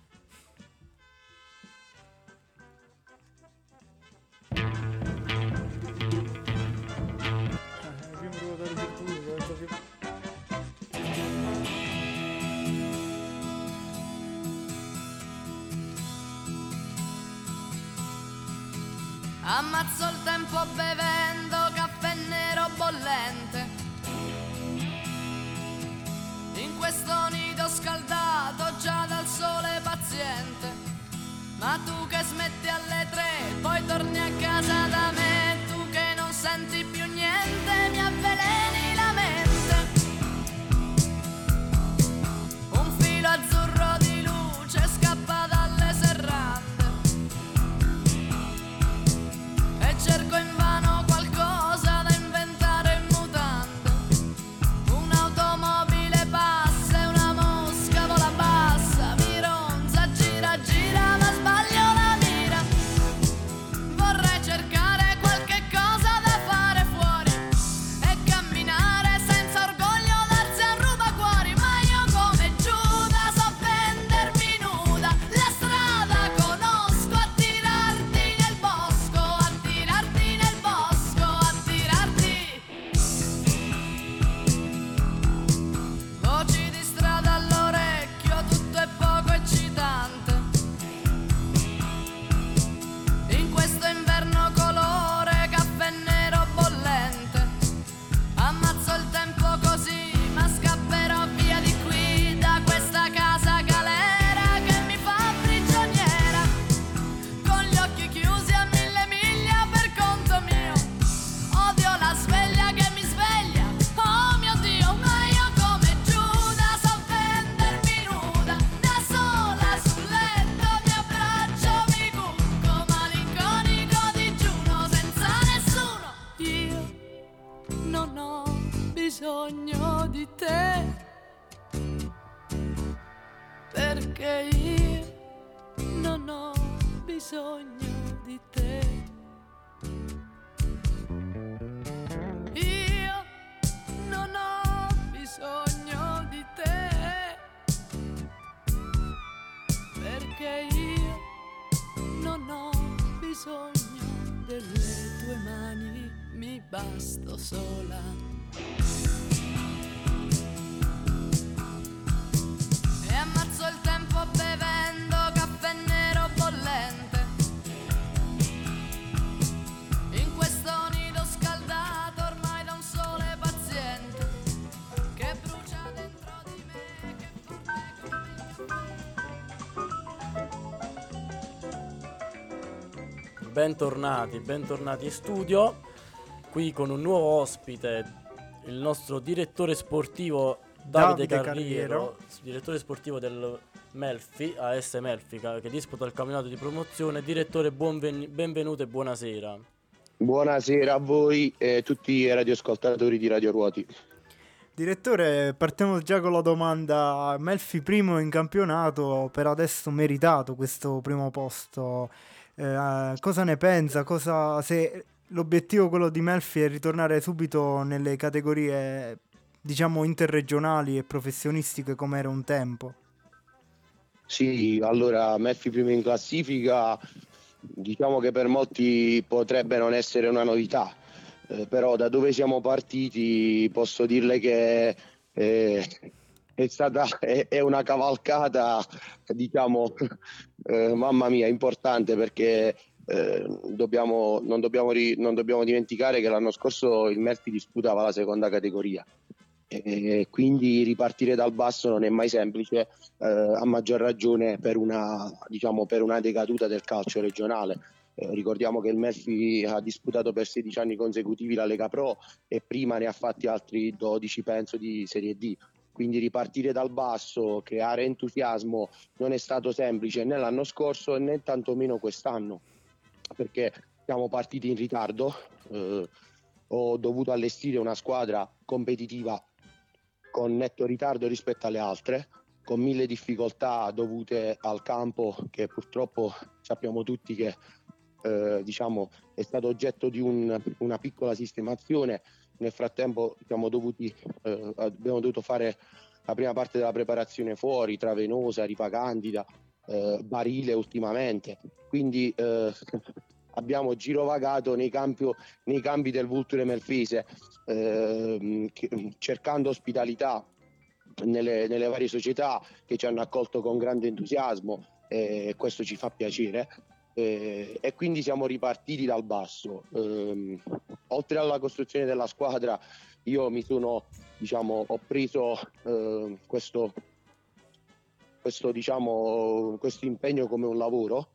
Ammazzo il tempo bevendo caffè nero bollente. In questo nido scaldato già dal sole paziente. Ma tu delle tue mani, mi basto sola. Bentornati, bentornati in studio. Qui con un nuovo ospite, il nostro direttore sportivo Davide, Davide Carriero, Carriero. direttore sportivo del Melfi, AS Melfi, che disputa il campionato di promozione. Direttore, buonven- benvenuto e buonasera. Buonasera a voi e tutti i radioascoltatori di Radio Ruoti. Direttore, partiamo già con la domanda. Melfi primo in campionato, per adesso meritato questo primo posto. Eh, cosa ne pensa? Cosa, se l'obiettivo quello di Melfi è ritornare subito nelle categorie, diciamo, interregionali e professionistiche come era un tempo? Sì, allora Melfi primo in classifica, diciamo che per molti potrebbe non essere una novità, eh, però da dove siamo partiti posso dirle che eh, è stata è, è una cavalcata, diciamo, eh, mamma mia, importante perché eh, dobbiamo, non, dobbiamo ri- non dobbiamo dimenticare che l'anno scorso il Melfi disputava la seconda categoria. E quindi ripartire dal basso non è mai semplice, eh, a maggior ragione per una, diciamo, per una decaduta del calcio regionale. Eh, ricordiamo che il Melfi ha disputato per 16 anni consecutivi la Lega Pro e prima ne ha fatti altri 12 penso di Serie D. Quindi ripartire dal basso, creare entusiasmo non è stato semplice né l'anno scorso né tantomeno quest'anno, perché siamo partiti in ritardo. eh, ho dovuto allestire una squadra competitiva con netto ritardo rispetto alle altre, con mille difficoltà dovute al campo che purtroppo sappiamo tutti che eh, diciamo, è stato oggetto di un- una piccola sistemazione. Nel frattempo dovuti, eh, abbiamo dovuto fare la prima parte della preparazione fuori, tra Venosa, Ripa Candida, eh, Barile ultimamente. Quindi eh, abbiamo girovagato nei, campio- nei campi del Vulture Melfise ehm, che- cercando ospitalità nelle, nelle varie società che ci hanno accolto con grande entusiasmo e questo ci fa piacere. Eh, e quindi siamo ripartiti dal basso. Ehm, oltre alla costruzione della squadra, io mi sono, diciamo, ho preso eh, questo, questo, diciamo, questo impegno come un lavoro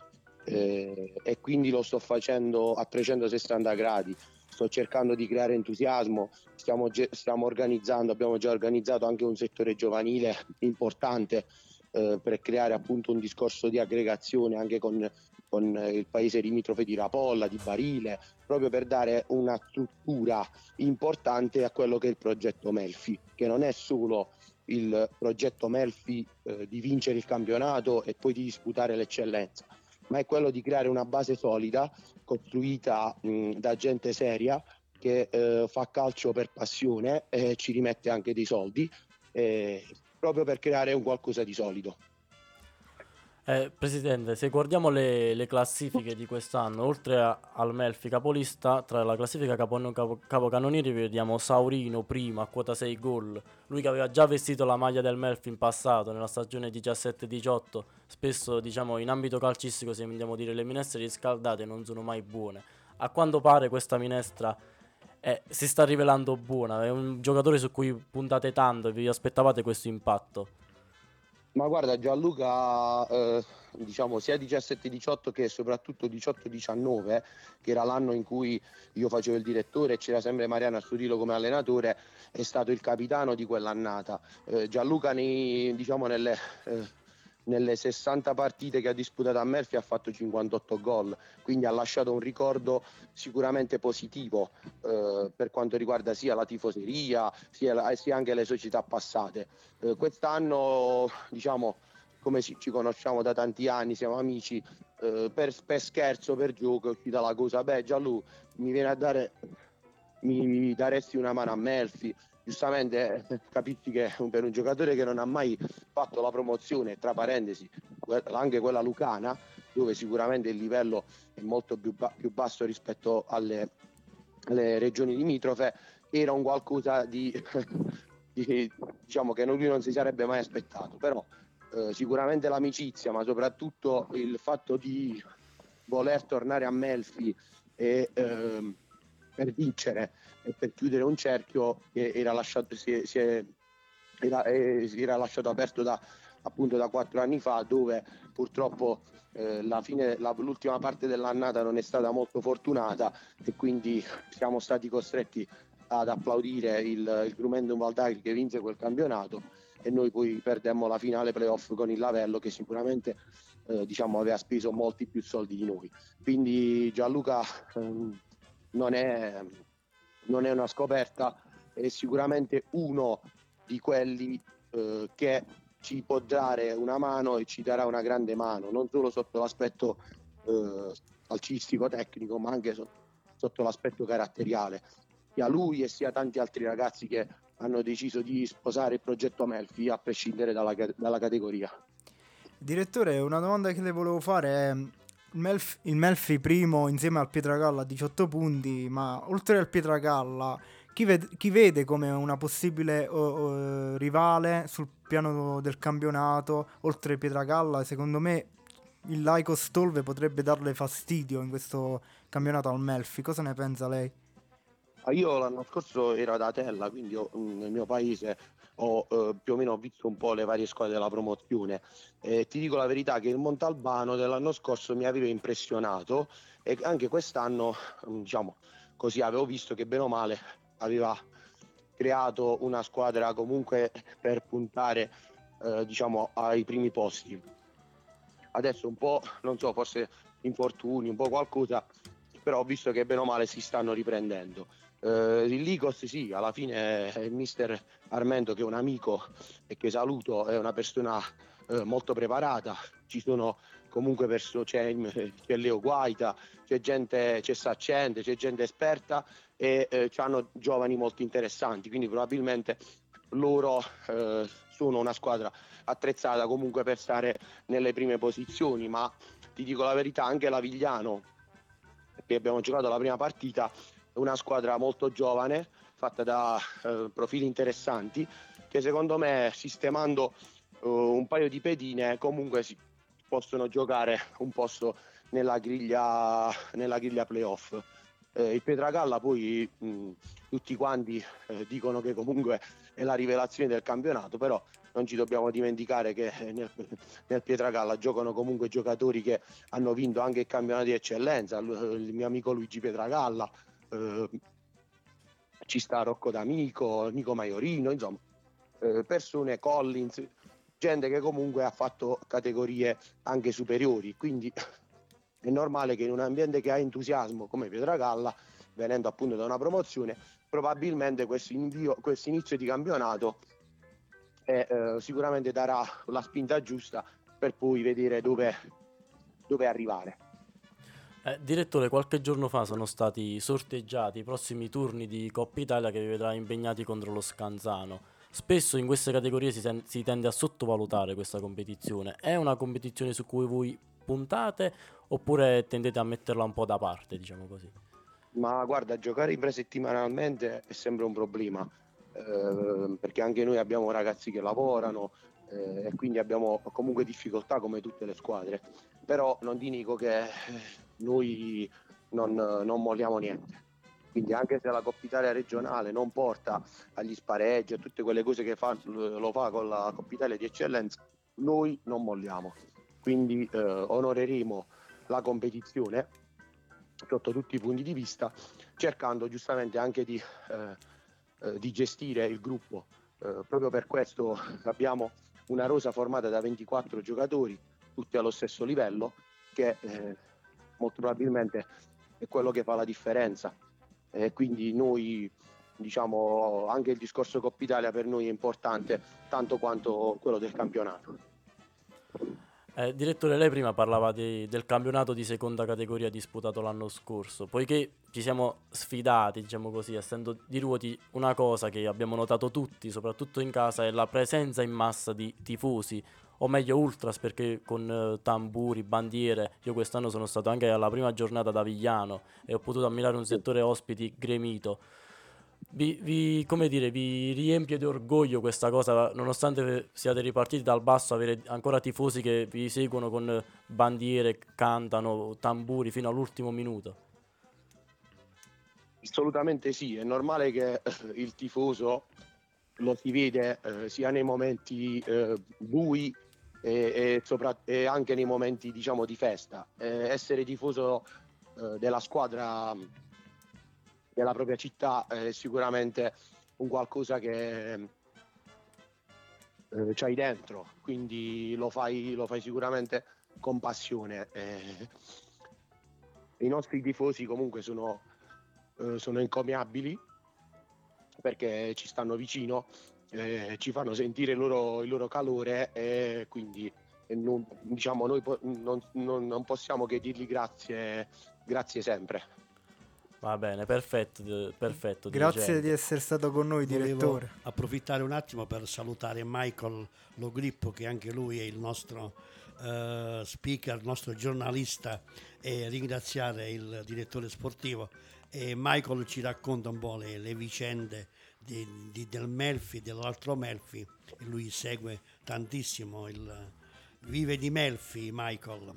eh, e quindi lo sto facendo a 360 gradi. Sto cercando di creare entusiasmo, stiamo, stiamo organizzando, abbiamo già organizzato anche un settore giovanile importante eh, per creare appunto un discorso di aggregazione anche con, con il paese limitrofe di Rapolla, di Barile, proprio per dare una struttura importante a quello che è il progetto Melfi, che non è solo il progetto Melfi eh, di vincere il campionato e poi di disputare l'eccellenza, ma è quello di creare una base solida costruita mh, da gente seria che eh, fa calcio per passione e ci rimette anche dei soldi eh, proprio per creare un qualcosa di solido. Eh, Presidente, se guardiamo le, le classifiche di quest'anno, oltre a- al Melfi capolista, tra la classifica capo, capo, capocannonieri vediamo Saurino primo a quota 6 gol, lui che aveva già vestito la maglia del Melfi in passato, nella stagione 17-18, spesso diciamo in ambito calcistico se andiamo dire le minestre riscaldate non sono mai buone. A quanto pare questa minestra eh, si sta rivelando buona, è un giocatore su cui puntate tanto e vi aspettavate questo impatto. Ma guarda Gianluca, eh, diciamo sia 17-18 che soprattutto 18-19, che era l'anno in cui io facevo il direttore e c'era sempre Mariano Asturilo come allenatore, è stato il capitano di quell'annata. Eh, Gianluca nei, diciamo, nelle, eh, nelle 60 partite che ha disputato a Melfi ha fatto 58 gol, quindi ha lasciato un ricordo sicuramente positivo eh, per quanto riguarda sia la tifoseria sia, la- sia anche le società passate. Eh, quest'anno, diciamo, come ci, ci conosciamo da tanti anni, siamo amici, eh, per, per scherzo, per gioco è uscita la cosa, beh Gianlu mi viene a dare, mi, mi daresti una mano a Melfi, giustamente eh, capisci che per un giocatore che non ha mai fatto la promozione, tra parentesi, anche quella lucana, dove sicuramente il livello è molto più, ba- più basso rispetto alle, alle regioni limitrofe, era un qualcosa di, di- diciamo che lui non si sarebbe mai aspettato, però eh, sicuramente l'amicizia, ma soprattutto il fatto di voler tornare a Melfi e ehm, per vincere e per chiudere un cerchio che era lasciato, si si è- era, eh, si era lasciato aperto da, appunto da quattro anni fa dove purtroppo eh, la fine, la- l'ultima parte dell'annata non è stata molto fortunata e quindi siamo stati costretti ad applaudire il, il Grumendum Valdagri che vinse quel campionato e noi poi perdemmo la finale playoff con il Lavello che sicuramente eh, diciamo, aveva speso molti più soldi di noi. Quindi Gianluca ehm, non, è, non è una scoperta, è sicuramente uno di quelli eh, che ci può dare una mano e ci darà una grande mano, non solo sotto l'aspetto eh, calcistico tecnico, ma anche so- sotto l'aspetto caratteriale, sia lui e sia tanti altri ragazzi che hanno deciso di sposare il progetto Melfi a prescindere dalla, dalla categoria. Direttore, una domanda che le volevo fare è il, Melf- il Melfi primo insieme al Pietragalla a 18 punti, ma oltre al Pietragalla, chi, ved- chi vede come una possibile o- o, rivale sul piano del campionato, oltre Pietragalla, secondo me il Laico Stolve potrebbe darle fastidio in questo campionato al Melfi. Cosa ne pensa lei? Ah, Io l'anno scorso ero ad Atella, quindi ho- mm, nel mio paese ho eh, più o meno visto un po' le varie squadre della promozione. E ti dico la verità che il Montalbano dell'anno scorso mi aveva impressionato e anche quest'anno, mm, diciamo così, avevo visto che bene o male aveva creato una squadra comunque per puntare eh, diciamo ai primi posti. Adesso un po', non so, forse infortuni, un po' qualcosa, però ho visto che bene o male si stanno riprendendo. Eh, il Ligos sì, alla fine il mister Armento che è un amico e che saluto, è una persona eh, molto preparata, ci sono comunque perso- c'è, c'è Leo Guaita, c'è gente, c'è Saccente, c'è gente esperta e eh, hanno giovani molto interessanti, quindi probabilmente loro eh, sono una squadra attrezzata comunque per stare nelle prime posizioni, ma ti dico la verità, anche la Vigliano, che abbiamo giocato la prima partita, una squadra molto giovane, fatta da eh, profili interessanti, che secondo me sistemando eh, un paio di pedine comunque si, possono giocare un posto nella griglia, nella griglia playoff. Eh, il Pietragalla poi mh, tutti quanti eh, dicono che comunque è la rivelazione del campionato, però non ci dobbiamo dimenticare che nel, nel Pietragalla giocano comunque giocatori che hanno vinto anche il campionato di eccellenza, il mio amico Luigi Pietragalla, eh, ci sta Rocco D'Amico, Nico Maiorino, insomma, eh, persone, Collins, gente che comunque ha fatto categorie anche superiori, quindi è normale che in un ambiente che ha entusiasmo come Pietragalla, venendo appunto da una promozione, probabilmente questo, inizio di campionato eh, eh, sicuramente darà la spinta giusta per poi vedere dove, dove arrivare. Eh, direttore, qualche giorno fa sono stati sorteggiati i prossimi turni di Coppa Italia che vi vedrà impegnati contro lo Scanzano. Spesso in queste categorie si, ten- si tende a sottovalutare questa competizione. È una competizione su cui voi puntate oppure tendete a metterla un po' da parte, diciamo così? Ma guarda, giocare infrasettimanalmente è sempre un problema, eh, perché anche noi abbiamo ragazzi che lavorano eh, e quindi abbiamo comunque difficoltà come tutte le squadre. Però non nego che eh, noi non, non molliamo niente. Quindi anche se la Coppa Italia regionale non porta agli spareggi e tutte quelle cose che fa, lo fa con la Coppa Italia di eccellenza, noi non molliamo. Quindi eh, onoreremo la competizione sotto tutti i punti di vista, cercando giustamente anche di, eh, eh, di gestire il gruppo. Eh, proprio per questo abbiamo una rosa formata da 24 giocatori, tutti allo stesso livello, che eh, molto probabilmente è quello che fa la differenza. E quindi noi diciamo anche il discorso Coppa Italia per noi è importante tanto quanto quello del campionato. Eh, direttore, lei prima parlava di- del campionato di seconda categoria disputato l'anno scorso. Poiché ci siamo sfidati, diciamo così, essendo di ruoti, una cosa che abbiamo notato tutti, soprattutto in casa, è la presenza in massa di tifosi, o meglio ultras, perché con eh, tamburi, bandiere, io quest'anno sono stato anche alla prima giornata da Vigliano e ho potuto ammirare un settore ospiti gremito. Vi, vi- come dire, vi riempie di orgoglio questa cosa, nonostante siate ripartiti dal basso, avere ancora tifosi che vi seguono con bandiere, cantano, tamburi fino all'ultimo minuto. Assolutamente sì, è normale che eh, il tifoso lo si vede eh, sia nei momenti eh, bui e, e sopra- e anche nei momenti diciamo di festa. Eh, essere tifoso eh, della squadra della propria città è sicuramente un qualcosa che eh, c'hai dentro, quindi lo fai, lo fai sicuramente con passione. Eh, I nostri tifosi comunque sono, eh, sono encomiabili perché ci stanno vicino, eh, ci fanno sentire il loro, il loro calore e quindi non, diciamo, noi po- non, non- non possiamo che dirgli grazie, grazie sempre. Va bene, perfetto, di- perfetto. Grazie dirigente. di essere stato con noi, Volevo direttore. approfittare un attimo per salutare Michael Logrippo, che anche lui è il nostro eh, speaker, il nostro giornalista, e ringraziare il direttore sportivo. E Michael ci racconta un po' le, le vicende di- di- del Melfi, dell'altro Melfi, e lui segue tantissimo il vive di Melfi, Michael.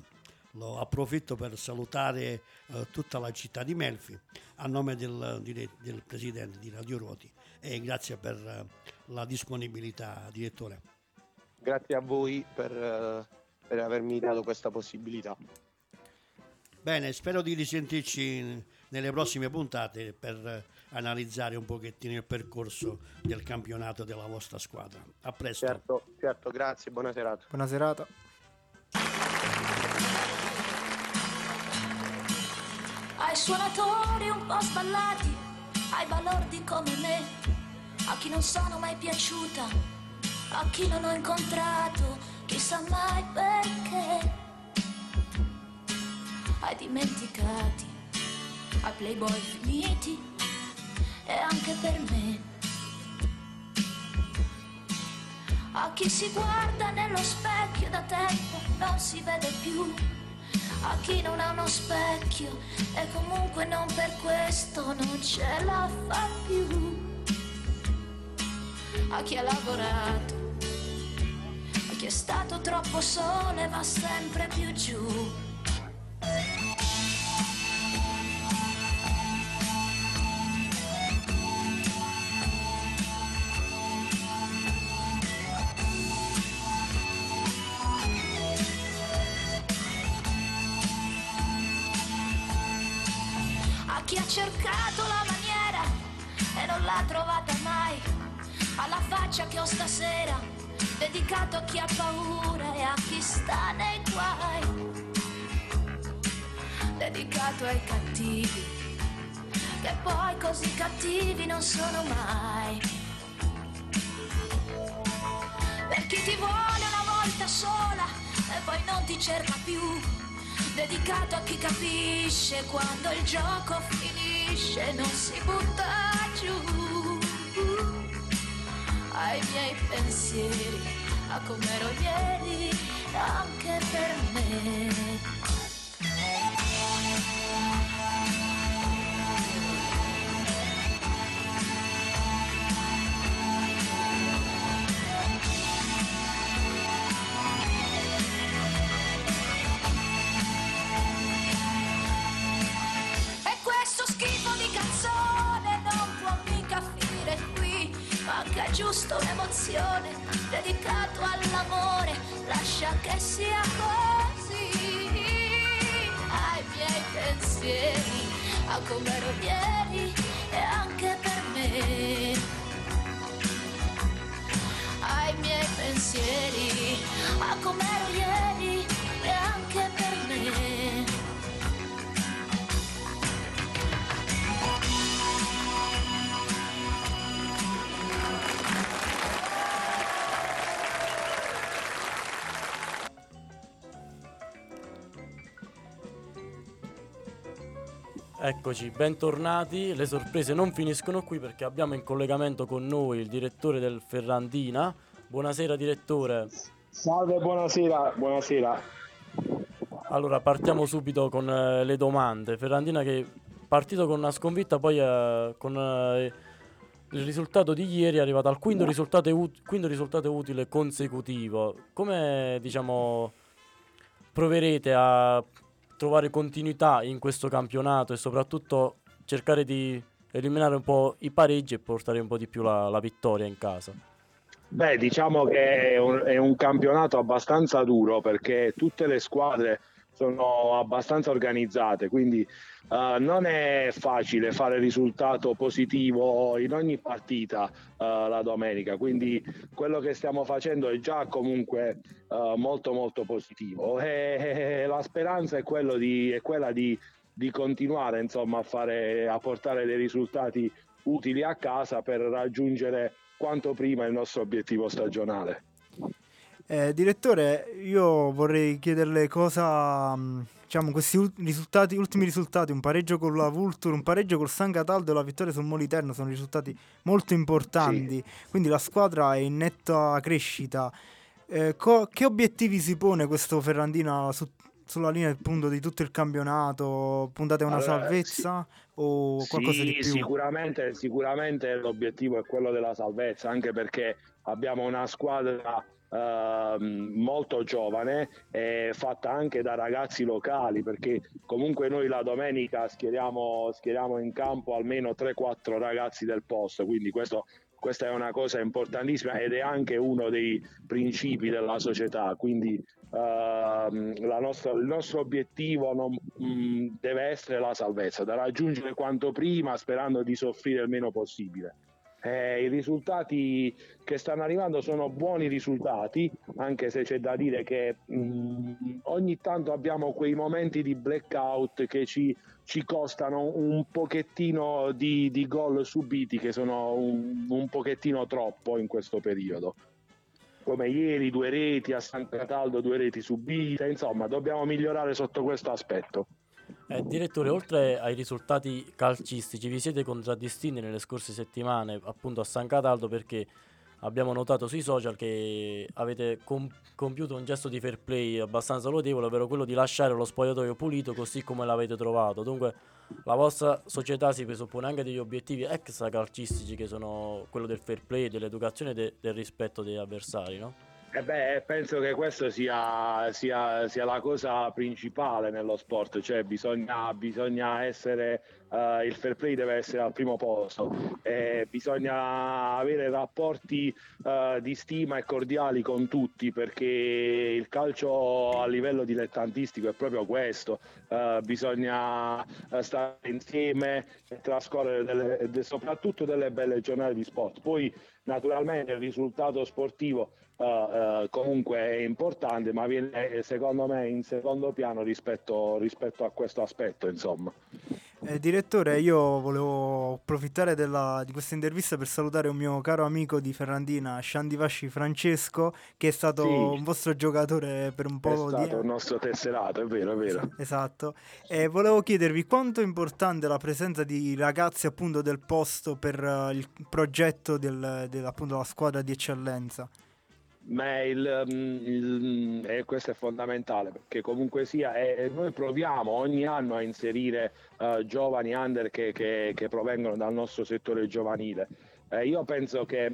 Lo approfitto per salutare eh, tutta la città di Melfi a nome del, del presidente di Radio Ruoti e grazie per eh, la disponibilità, direttore. Grazie a voi per, eh, per avermi dato questa possibilità. Bene, spero di risentirci nelle prossime puntate per eh, analizzare un pochettino il percorso del campionato della vostra squadra. A presto. Certo, certo, grazie, buona serata. Buona serata. Ai suonatori un po' sballati, ai balordi come me, a chi non sono mai piaciuta, a chi non ho incontrato, chissà mai perché, ai dimenticati, ai playboy finiti e anche per me. A chi si guarda nello specchio da tempo non si vede più. A chi non ha uno specchio e comunque non per questo non ce la fa più. A chi ha lavorato, a chi è stato troppo sole va sempre più giù. Ho stasera, dedicato a chi ha paura e a chi sta nei guai, dedicato ai cattivi, che poi così cattivi non sono mai. Per chi ti vuole una volta sola e poi non ti cerca più, dedicato a chi capisce quando il gioco finisce, non si butta giù. Ai miei pensieri, a com'ero ieri, anche per me. Manca giusto un'emozione dedicato all'amore. Lascia che sia così. Ai miei pensieri, a com'ero ieri e anche per me. Ai miei pensieri, a com'ero ieri Eccoci, bentornati. Le sorprese non finiscono qui perché abbiamo in collegamento con noi il direttore del Ferrandina. Buonasera direttore. Salve, buonasera, buonasera. Allora, partiamo subito con eh, le domande. Ferrandina che è partito con una sconfitta, poi eh, con eh, il risultato di ieri è arrivato al quinto risultato, ut- quinto risultato utile consecutivo. Come diciamo proverete a trovare continuità in questo campionato e soprattutto cercare di eliminare un po' i pareggi e portare un po' di più la, la vittoria in casa? Beh, diciamo che è un, è un campionato abbastanza duro perché tutte le squadre sono abbastanza organizzate, quindi eh, non è facile fare risultato positivo in ogni partita eh, la domenica, quindi quello che stiamo facendo è già comunque eh, molto molto positivo e la speranza è, di, è quella di, di continuare insomma, a, fare, a portare dei risultati utili a casa per raggiungere quanto prima il nostro obiettivo stagionale. Eh, direttore, io vorrei chiederle cosa, mh, diciamo, questi ul- risultati, ultimi risultati, un pareggio con la Vulture, un pareggio col San Cataldo e la vittoria sul Moliterno sono risultati molto importanti, quindi la squadra è in netta crescita. Eh, co- che obiettivi si pone questo Ferrandina su- sulla linea appunto di tutto il campionato? Puntate a una Allora, salvezza o qualcosa Sì, di più? Sicuramente, sicuramente l'obiettivo è quello della salvezza, anche perché abbiamo una squadra ehm, molto giovane e fatta anche da ragazzi locali, perché comunque noi la domenica schieriamo, schieriamo in campo almeno 3-4 ragazzi del posto, quindi questo questa è una cosa importantissima ed è anche uno dei principi della società, quindi ehm, nostra- il nostro obiettivo non- mh, deve essere la salvezza, da raggiungere quanto prima sperando di soffrire il meno possibile. Eh, I risultati che stanno arrivando sono buoni risultati, anche se c'è da dire che mh, ogni tanto abbiamo quei momenti di blackout che ci, ci costano un pochettino di, di gol subiti, che sono un, un pochettino troppo in questo periodo. Come ieri, due reti a San Cataldo, due reti subite, insomma, dobbiamo migliorare sotto questo aspetto. Eh, direttore, oltre ai risultati calcistici, vi siete contraddistinti nelle scorse settimane appunto a San Cataldo perché abbiamo notato sui social che avete com- compiuto un gesto di fair play abbastanza lodevole, ovvero quello di lasciare lo spogliatoio pulito così come l'avete trovato. Dunque la vostra società si presuppone anche degli obiettivi extra calcistici che sono quello del fair play, dell'educazione e de- del rispetto degli avversari, no? Eh beh, penso che questo sia, sia- sia la cosa principale nello sport, cioè bisogna, bisogna essere, eh, il fair play deve essere al primo posto, e bisogna avere rapporti eh, di stima e cordiali con tutti perché il calcio a livello dilettantistico è proprio questo, eh, bisogna eh, stare insieme e trascorrere delle- de- soprattutto delle belle giornate di sport. Poi naturalmente il risultato sportivo eh, comunque è importante, ma viene eh, secondo me in secondo piano rispetto, rispetto a questo aspetto, insomma. Eh, direttore, io volevo approfittare della- di questa intervista per salutare un mio caro amico di Ferrandina, Sciandi Vasci Francesco, che è stato Sì. un vostro giocatore per un È po' di stato il nostro tesserato, è vero, è vero. Esatto. E volevo chiedervi quanto è importante la presenza di ragazzi appunto del posto per eh, il progetto del, del- appunto della squadra di eccellenza. Ma il, mm, il- e questo è fondamentale perché comunque sia, eh, noi proviamo ogni anno a inserire eh, giovani under che, che- che provengono dal nostro settore giovanile. Eh, io penso che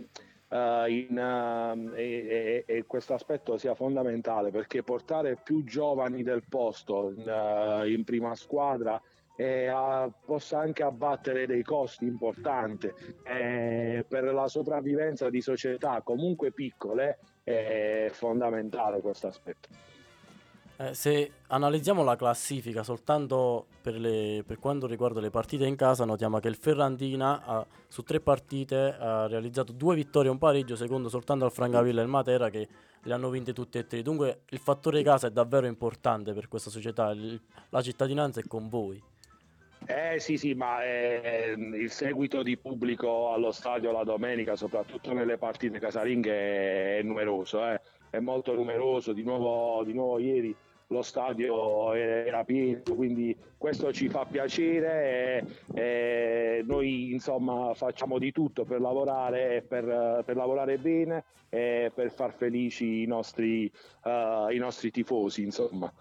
eh, in, ehm, e- e- e questo aspetto sia fondamentale perché portare più giovani del posto in, eh, in prima squadra a- possa anche abbattere dei costi importanti eh, per la sopravvivenza di società comunque piccole è fondamentale questo aspetto. Eh, se analizziamo la classifica soltanto per, le- per quanto riguarda le partite in casa, notiamo che il Ferrandina ha- su tre partite ha realizzato due vittorie e un pareggio, secondo soltanto al Francavilla e il Matera che le hanno vinte tutte e tre. Dunque il fattore casa è davvero importante per questa società, il- la cittadinanza è con voi. Eh sì sì, ma eh, il seguito di pubblico allo stadio la domenica, soprattutto nelle partite casalinghe, è numeroso, eh. è molto numeroso, di nuovo, di nuovo ieri lo stadio era pieno, quindi questo ci fa piacere e, e noi insomma facciamo di tutto per lavorare, per, per lavorare bene e per far felici i nostri, eh, i nostri tifosi insomma.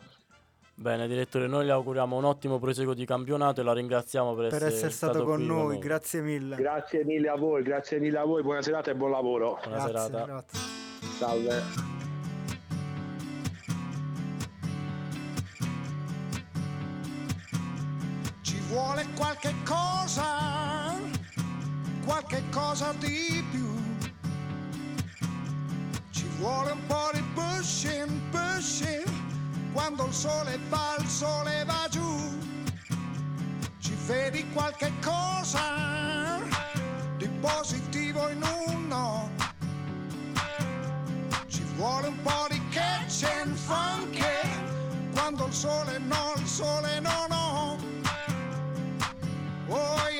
Bene direttore, noi le auguriamo un ottimo proseguo di campionato e la ringraziamo per, Per essere stato con qui noi, grazie mille. Grazie mille a voi, grazie mille a voi, buona serata e buon lavoro. Buona Grazie, serata. grazie. Salve. Ci vuole qualche cosa, qualche cosa di più. Ci vuole un po' di pushing, pushing. Quando il sole va, il sole va giù. Ci vedi qualche cosa di positivo in uno. Ci vuole un po' di catch and funky. Quando il sole no, il sole no, no. Oh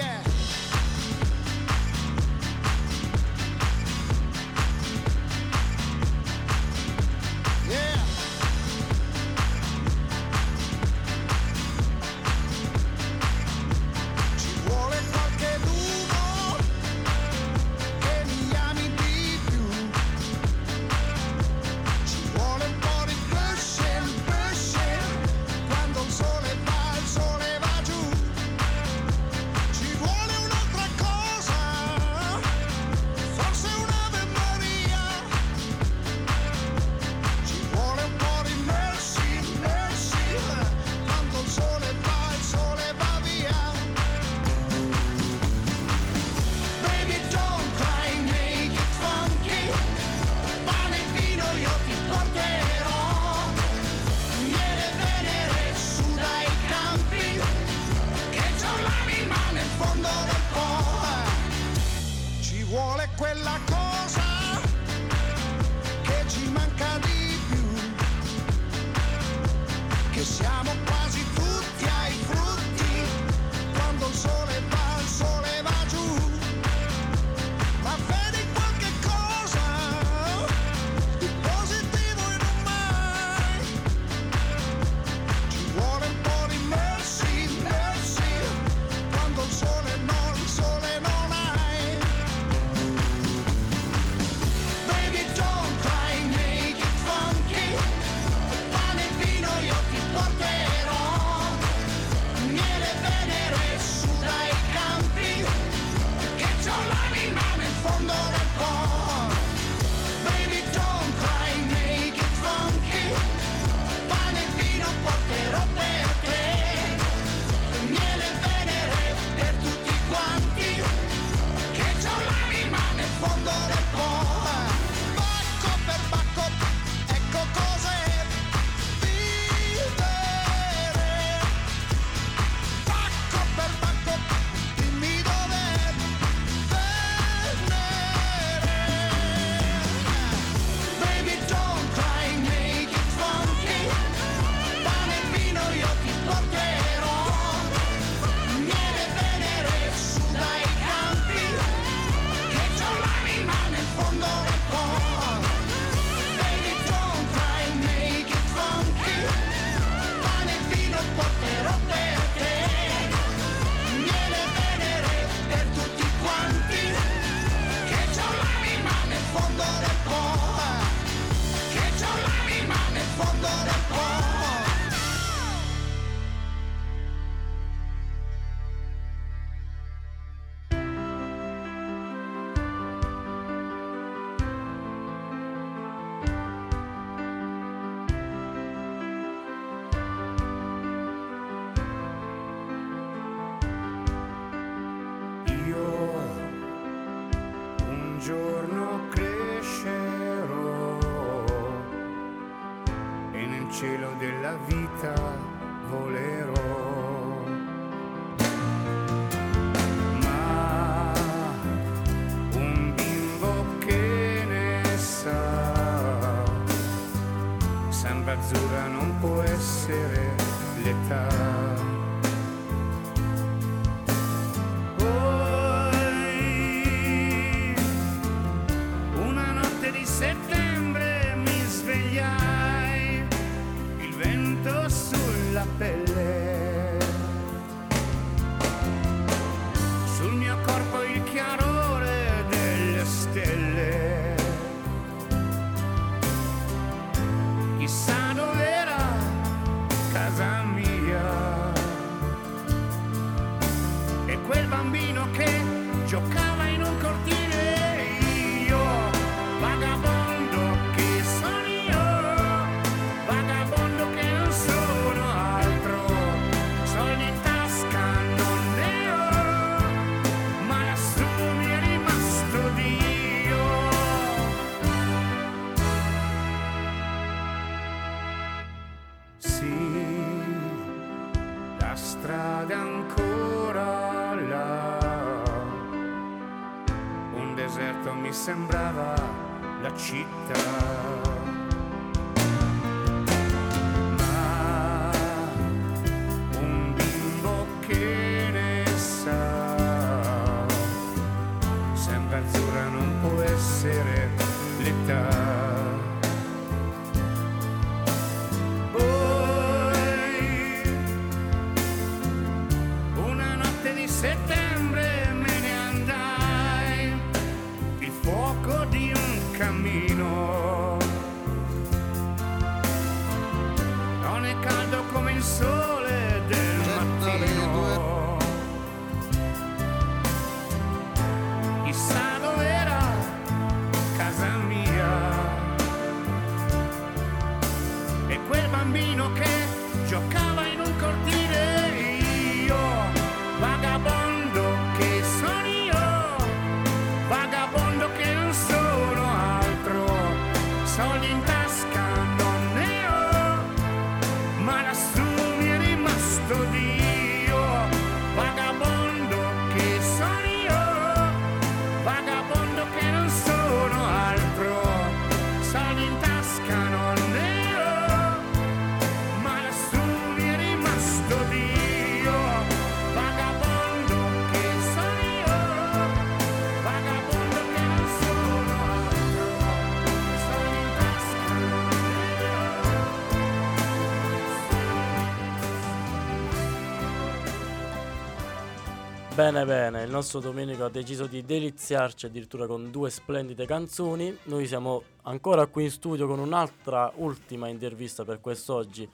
Bene, bene, il nostro Domenico ha deciso di deliziarci addirittura con due splendide canzoni. Noi siamo ancora qui in studio con un'altra ultima intervista per quest'oggi.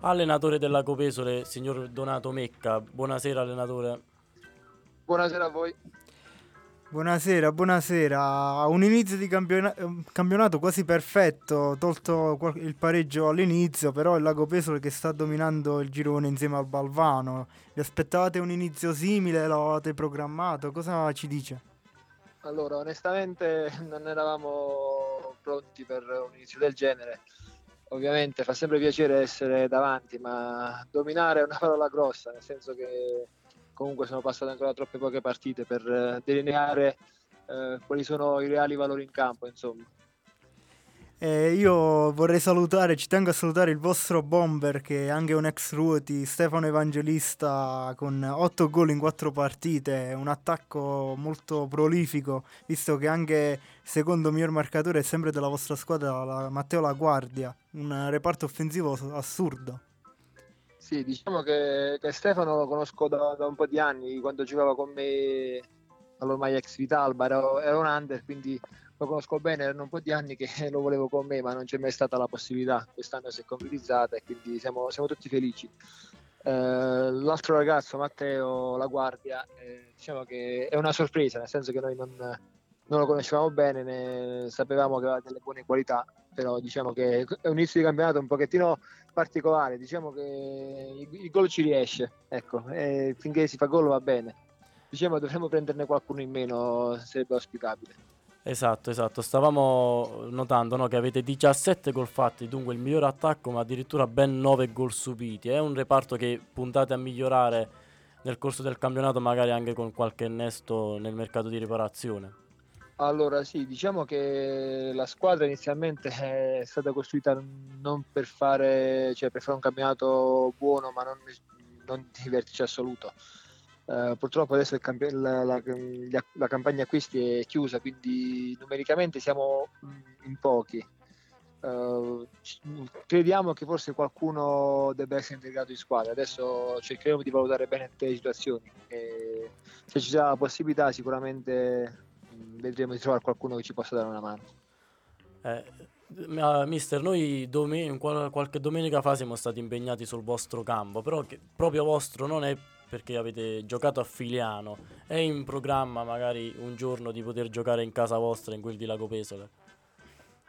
Allenatore della Copesole, signor Donato Mecca. Buonasera allenatore. Buonasera a voi. Buonasera, buonasera. Un inizio di campiona- eh, campionato quasi perfetto, tolto il pareggio all'inizio, però il Lago Pesole che sta dominando il girone insieme al Balvano. Vi aspettavate un inizio simile? Lo avete programmato? Cosa ci dice? Allora, onestamente non eravamo pronti per un inizio del genere. Ovviamente fa sempre piacere essere davanti, ma dominare è una parola grossa, nel senso che comunque sono passate ancora troppe poche partite per eh, delineare eh, quali sono i reali valori in campo, insomma. Eh, io vorrei salutare, ci tengo a salutare il vostro bomber che è anche un ex Ruoti, Stefano Evangelista con 8 gol in 4 partite, un attacco molto prolifico, visto che anche secondo miglior marcatore è sempre della vostra squadra la- Matteo La Guardia, un reparto offensivo assurdo. Sì, diciamo che, che Stefano lo conosco da, da un po' di anni, quando giocava con me all'ormai ex Vitalba, ero, ero un under, quindi lo conosco bene, erano un po' di anni che lo volevo con me, ma non c'è mai stata la possibilità. Quest'anno si è concretizzata e quindi siamo, siamo tutti felici. Eh, l'altro ragazzo, Matteo La Guardia, eh, diciamo che è una sorpresa, nel senso che noi non, non lo conoscevamo bene, ne sapevamo che aveva delle buone qualità, però diciamo che è un inizio di campionato un pochettino particolare, diciamo che il, gol ci riesce, ecco, e finché si fa gol va bene. Diciamo dovremmo prenderne qualcuno in meno, sarebbe auspicabile. Esatto, esatto. Stavamo notando no, che avete 17 gol fatti, dunque il miglior attacco, ma addirittura ben 9 gol subiti. È un reparto che puntate a migliorare nel corso del campionato, magari anche con qualche innesto nel mercato di riparazione. Allora sì, diciamo che la squadra inizialmente è stata costruita non per fare, cioè per fare un campionato buono, ma non, non di vertice assoluto. Eh, purtroppo adesso il campi- la, la- la- la campagna acquisti è chiusa, quindi numericamente siamo mm, in pochi. Eh, c- crediamo che forse qualcuno debba essere integrato in squadra. Adesso cercheremo di valutare bene tutte le situazioni. E se ci sarà la possibilità, sicuramente vedremo di trovare qualcuno che ci possa dare una mano. Eh, mister, noi domen- qual- qualche domenica fa siamo stati impegnati sul vostro campo, però che proprio vostro non è perché avete giocato a Filiano. È in programma magari un giorno di poter giocare in casa vostra, in quel di Lago Pesole?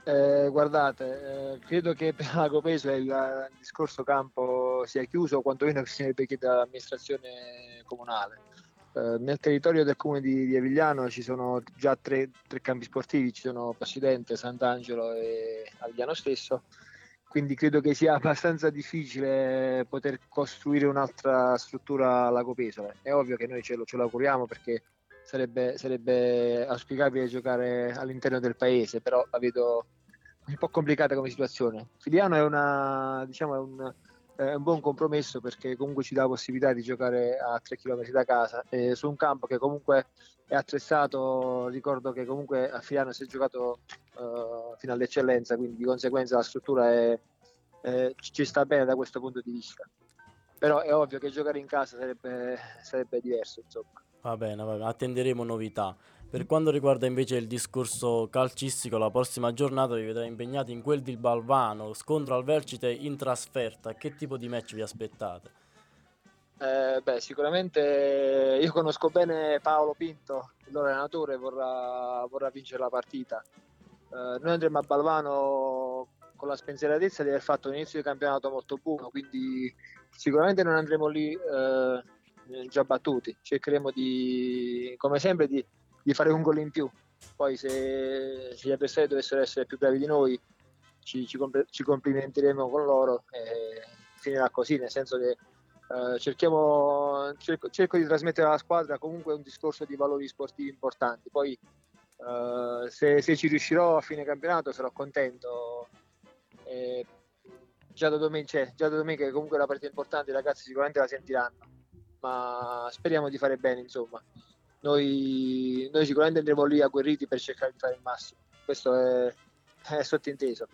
Eh, guardate, eh, credo che per Lago Pesole il, il discorso campo sia chiuso, quantomeno che sia ripetuto dall'amministrazione comunale. Eh, nel territorio del comune di, di Avigliano ci sono già tre, tre campi sportivi, ci sono Possidente, Sant'Angelo e Avigliano stesso, quindi credo che sia abbastanza difficile poter costruire un'altra struttura a Lago Pesole. È ovvio che noi ce lo, ce lo auguriamo perché sarebbe, sarebbe auspicabile giocare all'interno del paese, però la vedo un po' complicata come situazione. Filiano è, una, diciamo, è, un, è un buon compromesso perché comunque ci dà la possibilità di giocare a 3 km da casa e su un campo che comunque è attrezzato, ricordo che comunque a Filiano si è giocato eh, fino all'eccellenza, quindi di conseguenza la struttura è- è- ci sta bene da questo punto di vista. Però è ovvio che giocare in casa sarebbe, sarebbe diverso, insomma. Va bene, va bene, attenderemo novità. Per quanto riguarda invece il discorso calcistico, la prossima giornata vi vedrà impegnati in quel di Balvano, scontro al Vercite in trasferta. Che tipo di match vi aspettate? Eh, beh, sicuramente io conosco bene Paolo Pinto, il loro allenatore, vorrà, vorrà vincere la partita. Eh, noi andremo a Balvano con la spensieratezza di aver fatto un inizio di campionato molto buono, quindi sicuramente non andremo lì eh, già battuti. Cercheremo di, come sempre, di, di fare un gol in più. Poi se, se gli avversari dovessero essere più bravi di noi, ci, ci ci complimenteremo con loro e finirà così, nel senso che eh, cerchiamo, cerco, cerco di trasmettere alla squadra comunque un discorso di valori sportivi importanti. Poi eh, se, se ci riuscirò a fine campionato sarò contento. E già da domenica, già da domenica comunque è una partita importante, i ragazzi sicuramente la sentiranno, ma speriamo di fare bene, insomma. Noi, noi sicuramente andremo lì agguerriti per cercare di fare il massimo, questo è, è sottinteso.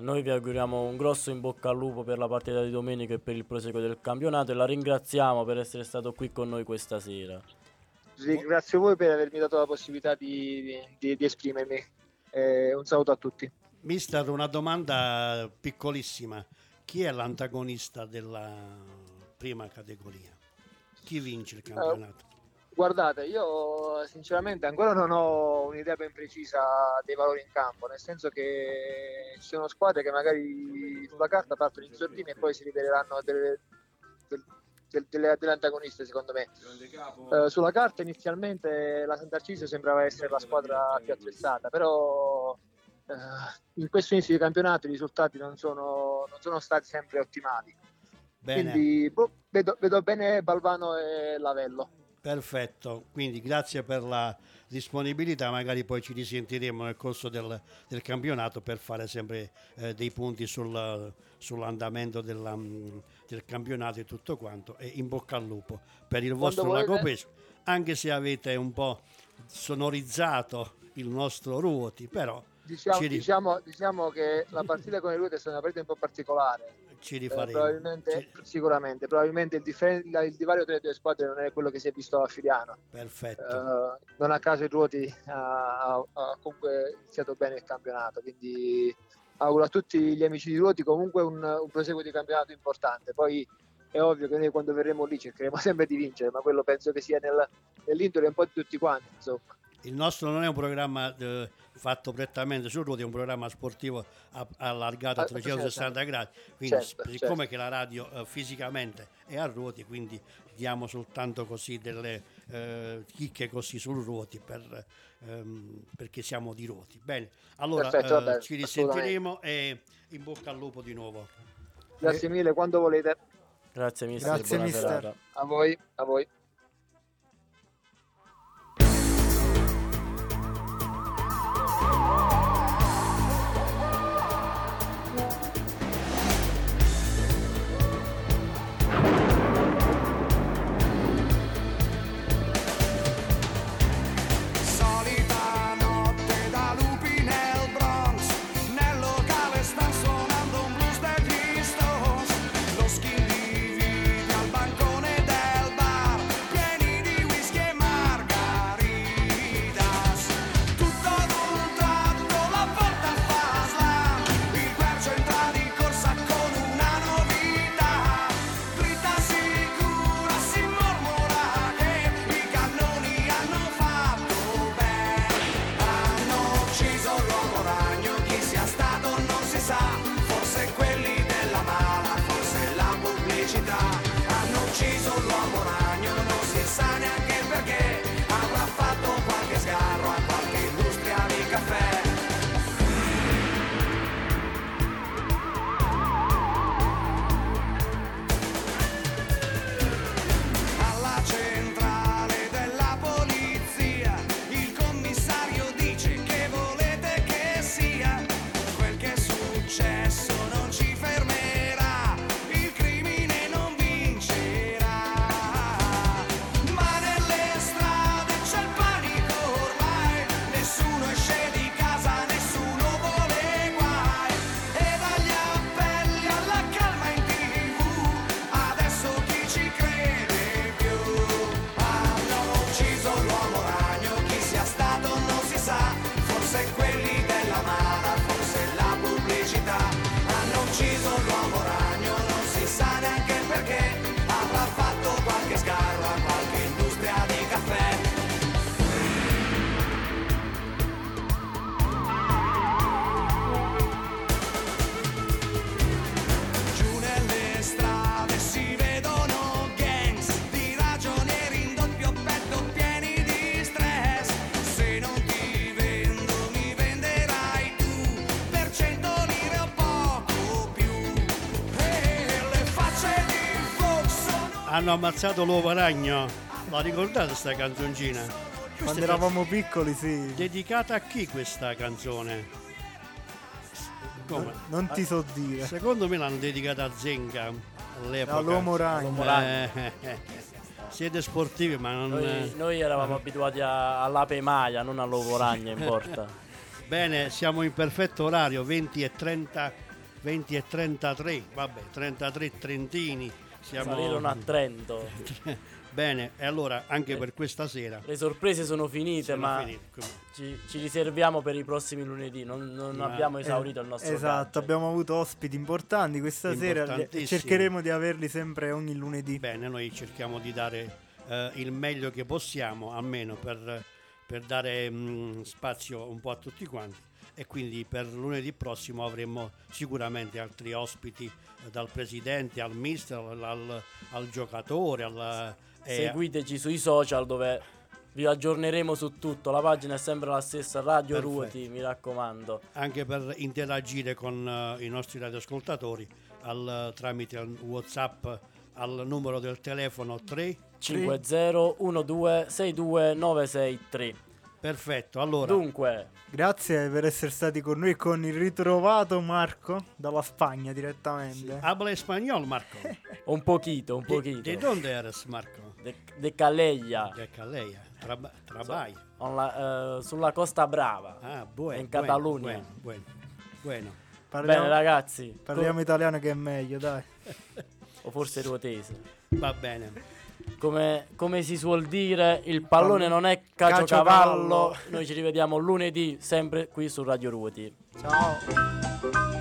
Noi vi auguriamo un grosso in bocca al lupo per la partita di domenica e per il proseguo del campionato e la ringraziamo per essere stato qui con noi questa sera. Ringrazio voi per avermi dato la possibilità di, di- di esprimermi. Eh, un saluto a tutti. Mister, una domanda piccolissima. Chi è l'antagonista della prima categoria? Chi vince il campionato? Guardate, io sinceramente ancora non ho un'idea ben precisa dei valori in campo, nel senso che ci sono squadre che magari sulla carta partono in sordina e poi si riveleranno delle, del- del- delle, antagoniste secondo me. Eh, sulla carta inizialmente la Sant'Arcisio sembrava essere la squadra più attrezzata, però eh, in questo inizio di campionato i risultati non sono, non sono stati sempre ottimali. Bene. Quindi boh, vedo, vedo bene Balvano e Lavello. Perfetto, quindi grazie per la disponibilità, magari poi ci risentiremo nel corso del, del campionato per fare sempre eh, dei punti sul- sull'andamento della, mm, del campionato e tutto quanto. E in bocca al lupo per il vostro. Lago Pesce, anche se avete un po' sonorizzato il nostro Ruoti, però Diciamo, ci, diciamo- diciamo che la partita con i Ruoti è stata una partita un po' particolare. ci Eh, rifaremo. probabilmente, sicuramente, probabilmente il, la- il divario tra le due squadre non è quello che si è visto a Filiano. Perfetto. Eh, non a caso il Ruoti ha, ha- ha comunque iniziato bene il campionato, quindi auguro a tutti gli amici di Ruoti comunque un, un proseguo di campionato importante. Poi è ovvio che noi quando verremo lì cercheremo sempre di vincere, ma quello penso che sia nel- nell'indole un po' di tutti quanti, insomma. Il nostro non è un programma eh, fatto prettamente su ruoti, è un programma sportivo a- allargato a Ah, 360 gradi. Quindi, Certo, certo. siccome che la radio eh, fisicamente è a ruoti, quindi diamo soltanto così delle eh, chicche così su ruoti per, ehm, perché siamo di ruoti. Bene, allora Perfetto, eh, vabbè, ci risentiremo e in bocca al lupo di nuovo. Grazie mille, quando volete. Grazie mister, Grazie, buona mister. serata. A voi, a voi. Hanno ammazzato l'uovo ragno. La ricordate sta canzoncina? Questa Quando eravamo piccoli, sì. Dedicata a chi questa canzone? Come? Non ti so dire. Secondo me l'hanno dedicata a Zenga all'epoca. All'uomo ragno. All'uomo ragno. Eh, eh, eh. Siete sportivi, ma non. Noi, noi eravamo abituati a- all'ape maia, non all'uovo ragno in porta. Bene, siamo in perfetto orario, 20 e 30, 20 e 33, vabbè, 33 trentini. Siamo... Salirono a Trento. Bene, e allora anche per questa sera. Le sorprese sono finite, Sono ma finite, ci, ci riserviamo per i prossimi lunedì. Non, non Ma- abbiamo esaurito il nostro Esatto, gadget. abbiamo avuto ospiti importanti questa sera cercheremo di averli sempre ogni lunedì. Bene, noi cerchiamo di dare eh, il meglio che possiamo, almeno per, per dare mm, spazio un po' a tutti quanti. E quindi per lunedì prossimo avremo sicuramente altri ospiti, eh, dal presidente al mister, al, al- al giocatore, al, e- Seguiteci sui social dove vi aggiorneremo su tutto. La pagina è sempre la stessa, Radio Perfetto. Ruoti, mi raccomando. anche per interagire con eh, i nostri radioascoltatori al, tramite WhatsApp al numero del telefono 3 5012629663. Perfetto, allora Dunque, Grazie per essere stati con noi con il ritrovato Marco dalla Spagna direttamente. habla español Marco. un poquito, un ¿De, poquito. de dónde eres Marco? De, de Calella, De Calella. Traba- trabai. la- eh, sulla Costa Brava, Ah, bueno. in Catalogna. Bueno, bueno. Parliamo, Bene ragazzi, parliamo italiano che è meglio, dai. o forse ruotese. Va bene. Come, come si suol dire, il pallone non è Calciocavallo. caciocavallo. Noi ci rivediamo lunedì, sempre qui su Radio Ruoti. Ciao.